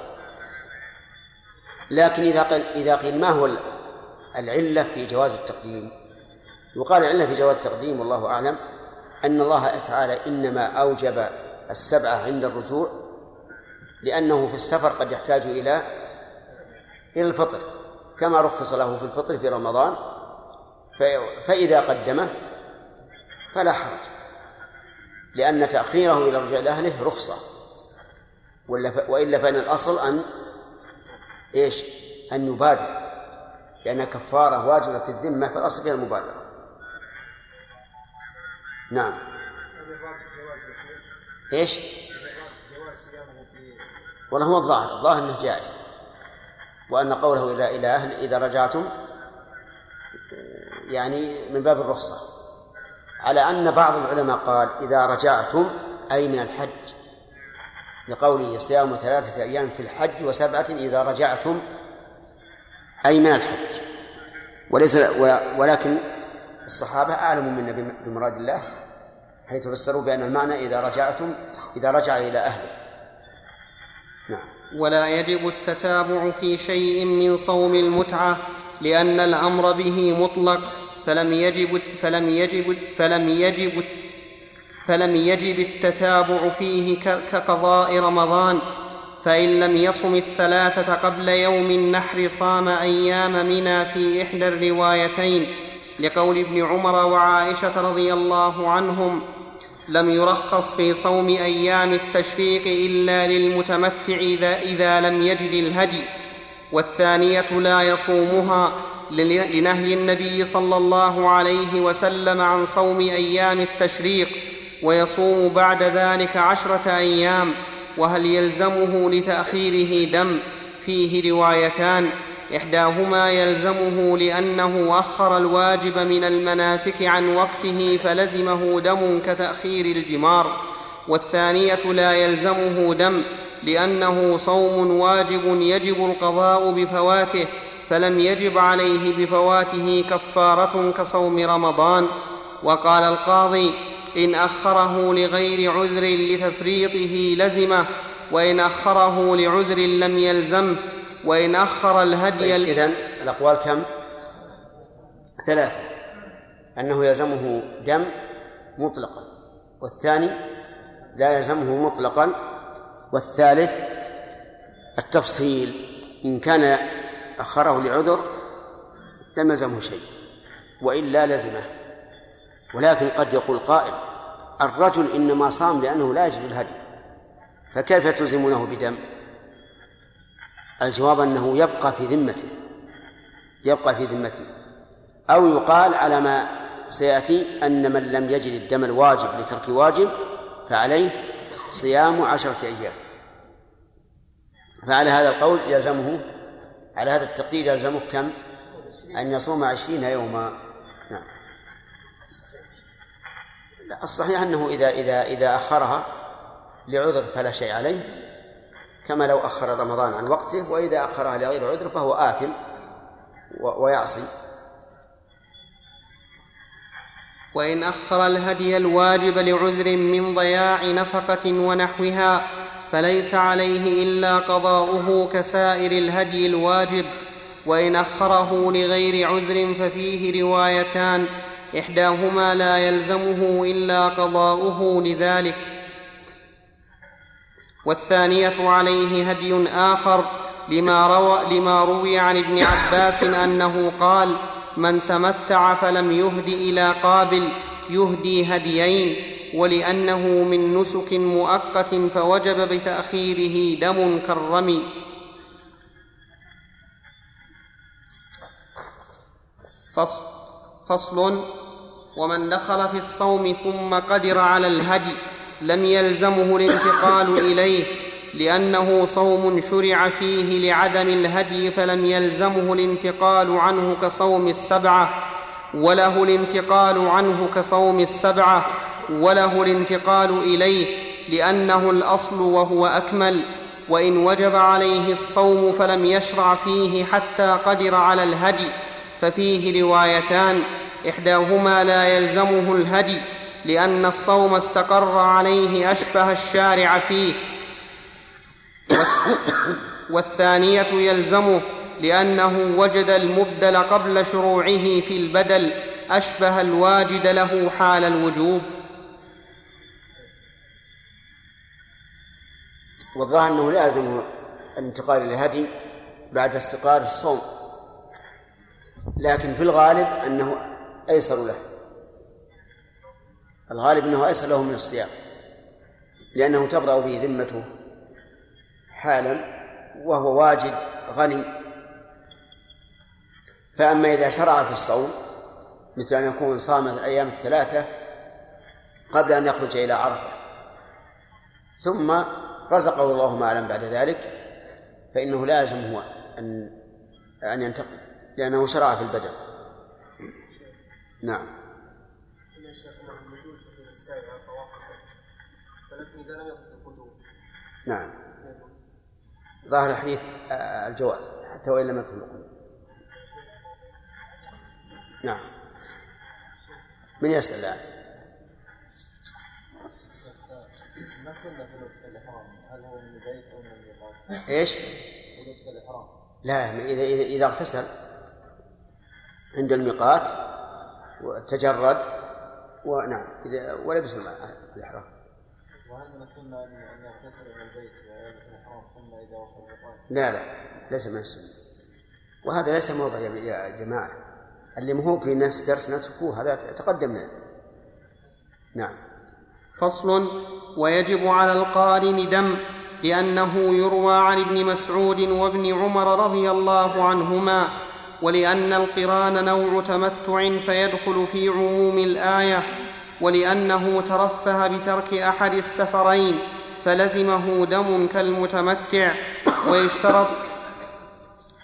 لكن إذا قيل إذا قيل ما هو العلة في جواز التقديم؟ يقال العلة في جواز التقديم والله أعلم أن الله تعالى إنما أوجب السبعة عند الرجوع لأنه في السفر قد يحتاج إلى إلى الفطر. كما رخص له في الفطر في رمضان فإذا قدمه فلا حرج لأن تأخيره إلى إلى أهله رخصة. ولا وإلا فإن الأصل أن إيش؟ أن يبادر لأن كفارة واجبة في الذمة فالأصل فيها المبادرة. نعم. إيش؟ والله هو الظاهر. الظاهر إنه جائز. وأن قوله إلى إلى أهل إذا رجعتم يعني من باب الرخصة. على أن بعض العلماء قال إذا رجعتم أي من الحج. لقوله صيام ثلاثة أيام في الحج وسبعة إذا رجعتم أي من الحج. وليس ولكن الصحابة أعلم منا بمراد الله حيث فسروا بأن المعنى إذا رجعتم إذا رجع إلى أهله. نعم. ولا يجب التتابع في شيء من صوم المتعة لأن الأمر به مطلق فلم يجب فلم يجب فلم يجب فلم يجب التتابع فيه كقضاء رمضان فإن لم يصم الثلاثة قبل يوم النحر صام أيام منى في إحدى الروايتين لقول ابن عمر وعائشة رضي الله عنهم لم يرخص في صوم أيام التشريق إلا للمتمتع إذا, إذا لم يجد الهدي والثانية لا يصومها لنهي النبي صلى الله عليه وسلم عن صوم أيام التشريق ويصوم بعد ذلك عشرة أيام وهل يلزمه لتأخيره دم؟ فيه روايتان. إحداهما يلزمه لأنه أخر الواجب من المناسك عن وقته فلزمه دم كتأخير الجمار. والثانية لا يلزمه دم لأنه صوم واجب يجب القضاء بفواته فلم يجب عليه بفواته كفارة كصوم رمضان. وقال القاضي إن أخره لغير عذر لتفريطه لزمه وإن أخره لعذر لم يلزمه وإن أخر الهدي طيب إذن الأقوال كم؟ ثلاثة. أنه يلزمه دم مطلقا والثاني لا يلزمه مطلقا والثالث التفصيل. إن كان أخره لعذر لم يلزمه شيء وإلا لزمه. ولكن قد يقول قائل الرجل إنما صام لأنه لا يجد الهدي فكيف تلزمونه بدم؟ الجواب أنه يبقى في ذمته يبقى في ذمته أو يقال على ما سيأتي أن من لم يجد الدم الواجب لترك واجب فعليه صيام عشرة أيام فعلى هذا القول يلزمه على هذا التقدير يلزمه كم؟ أن يصوم عشرين يوما نعم لا الصحيح أنه إذا إذا إذا أخرها لعذر فلا شيء عليه كما لو أخر رمضان عن وقته وإذا أخرها لغير عذر فهو آثم ويعصي. وإن أخر الهدي الواجب لعذر من ضياع نفقة ونحوها فليس عليه إلا قضاؤه كسائر الهدي الواجب. وإن أخره لغير عذر ففيه روايتان إحداهما لا يلزمه إلا قضاؤه لذلك. والثانية عليه هدي آخر لما روى, لما روي عن ابن عباس أنه قال من تمتع فلم يهد إلى قابل يهدي هديين ولأنه من نسك مؤقت فوجب بتأخيره دم كالرمي. فصل, فصل ومن دخل في الصوم ثم قدر على الهدي لم يلزمه الانتقال إليه لأنه صوم شرع فيه لعدم الهدي فلم يلزمه الانتقال عنه كصوم السبعة وله الانتقال عنه كصوم السبعة وله الانتقال إليه لأنه الأصل وهو أكمل وإن وجب عليه الصوم فلم يشرع فيه حتى قدر على الهدي. ففيه روايتان. إحداهما لا يلزمه الهدي لأن الصوم استقر عليه أشبه الشارع فيه. والثانية يلزمه لأنه وجد المبدل قبل شروعه في البدل أشبه الواجد له حال الوجوب. والظاهر أنه لازم الانتقال إلى الهدي بعد استقرار الصوم. لكن في الغالب أنه أيسر له. الغالب أنه أيسر له من الصيام لأنه تبرأ به ذمته حالا وهو واجد غني. فأما إذا شرع في الصوم مثل أن يكون صام الأيام الثلاثة قبل أن يخرج إلى عرفة ثم رزقه الله مالا بعد ذلك فإنه لازم هو أن أن ينتقل. لأنه شرع في البدن نعم. يا شيخ في ولكن لم القدوم نعم. ظاهر الحديث آه، الجواز حتى وإن لم يدخل القلوب نعم. من يسأل الآن؟ ما السنة في لبس الإحرام؟ هل هو من البيت أو من الميقات؟ إيش؟ لبس الإحرام. لا إذا إذا إذا اغتسل. عند الميقات وتجرد ونعم إذا ولبس الماء الإحرام. وهل من السنة أن يغتسل من البيت ويلبس الإحرام ثم إذا وصل الميقات لا لا ليس من السنة. وهذا ليس موضع يا جماعة. اللي مهو في نفس درس نتركوه هذا تقدمنا نعم. فصل ويجب على القارن دم لأنه يروى عن ابن مسعود وابن عمر رضي الله عنهما ولأن القرآن نوع تمتع فيدخل في عموم الآية ولأنه ترفه بترك أحد السفرين فلزمه دم كالمتمتع ويشترط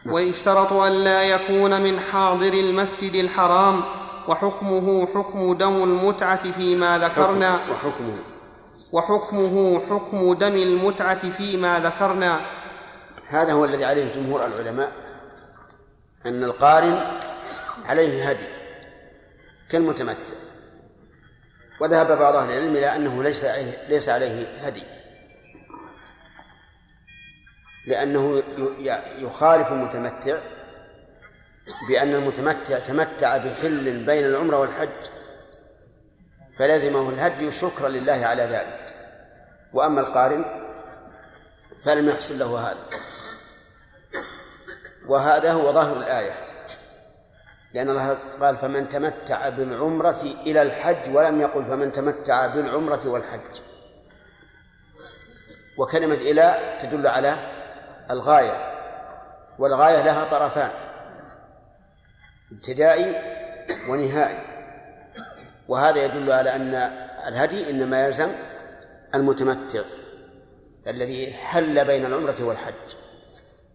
ويشترط ألا يكون من حاضر المسجد الحرام وحكمه حكم دم المتعة فيما ذكرنا. وحكمه. وحكمه حكم دم المتعة فيما ذكرنا. هذا هو الذي عليه جمهور العلماء. أن القارن عليه هدي كالمتمتع وذهب بعض أهل العلم إلى أنه ليس عليه ليس عليه هدي لأنه يخالف المتمتع بأن المتمتع تمتع بحل بين العمرة والحج فلزمه الهدي شكرا لله على ذلك وأما القارن فلم يحصل له هذا. وهذا هو ظاهر الآية. لأن الله قال فمن تمتع بالعمرة إلى الحج ولم يقل فمن تمتع بالعمرة والحج وكلمة إلى تدل على الغاية والغاية لها طرفان ابتدائي ونهائي. وهذا يدل على أن الهدي إنما يلزم المتمتع الذي حل بين العمرة والحج.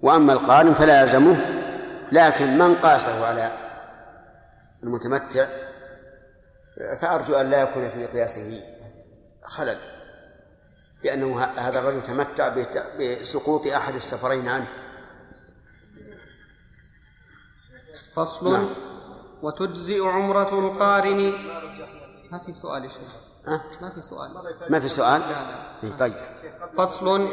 وأما القارن فلا يلزمه لكن من قاسه على المتمتع فأرجو أن لا يكون في قياسه خلل بأنه هذا الرجل تمتع بسقوط أحد السفرين عنه. فصل. نعم. وتجزئ عمرة القارن. ما في سؤال يا شيخ؟ ما في سؤال. ما في سؤال؟ لا لا. طيب. فصل.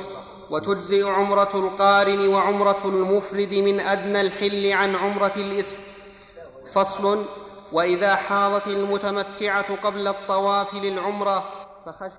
وتجزئ عمرة القارن وعمرة المفرد من أدنى الحل عن عمرة الإسم. فصل وإذا حاضت المتمتعة قبل الطواف للعمرة فخش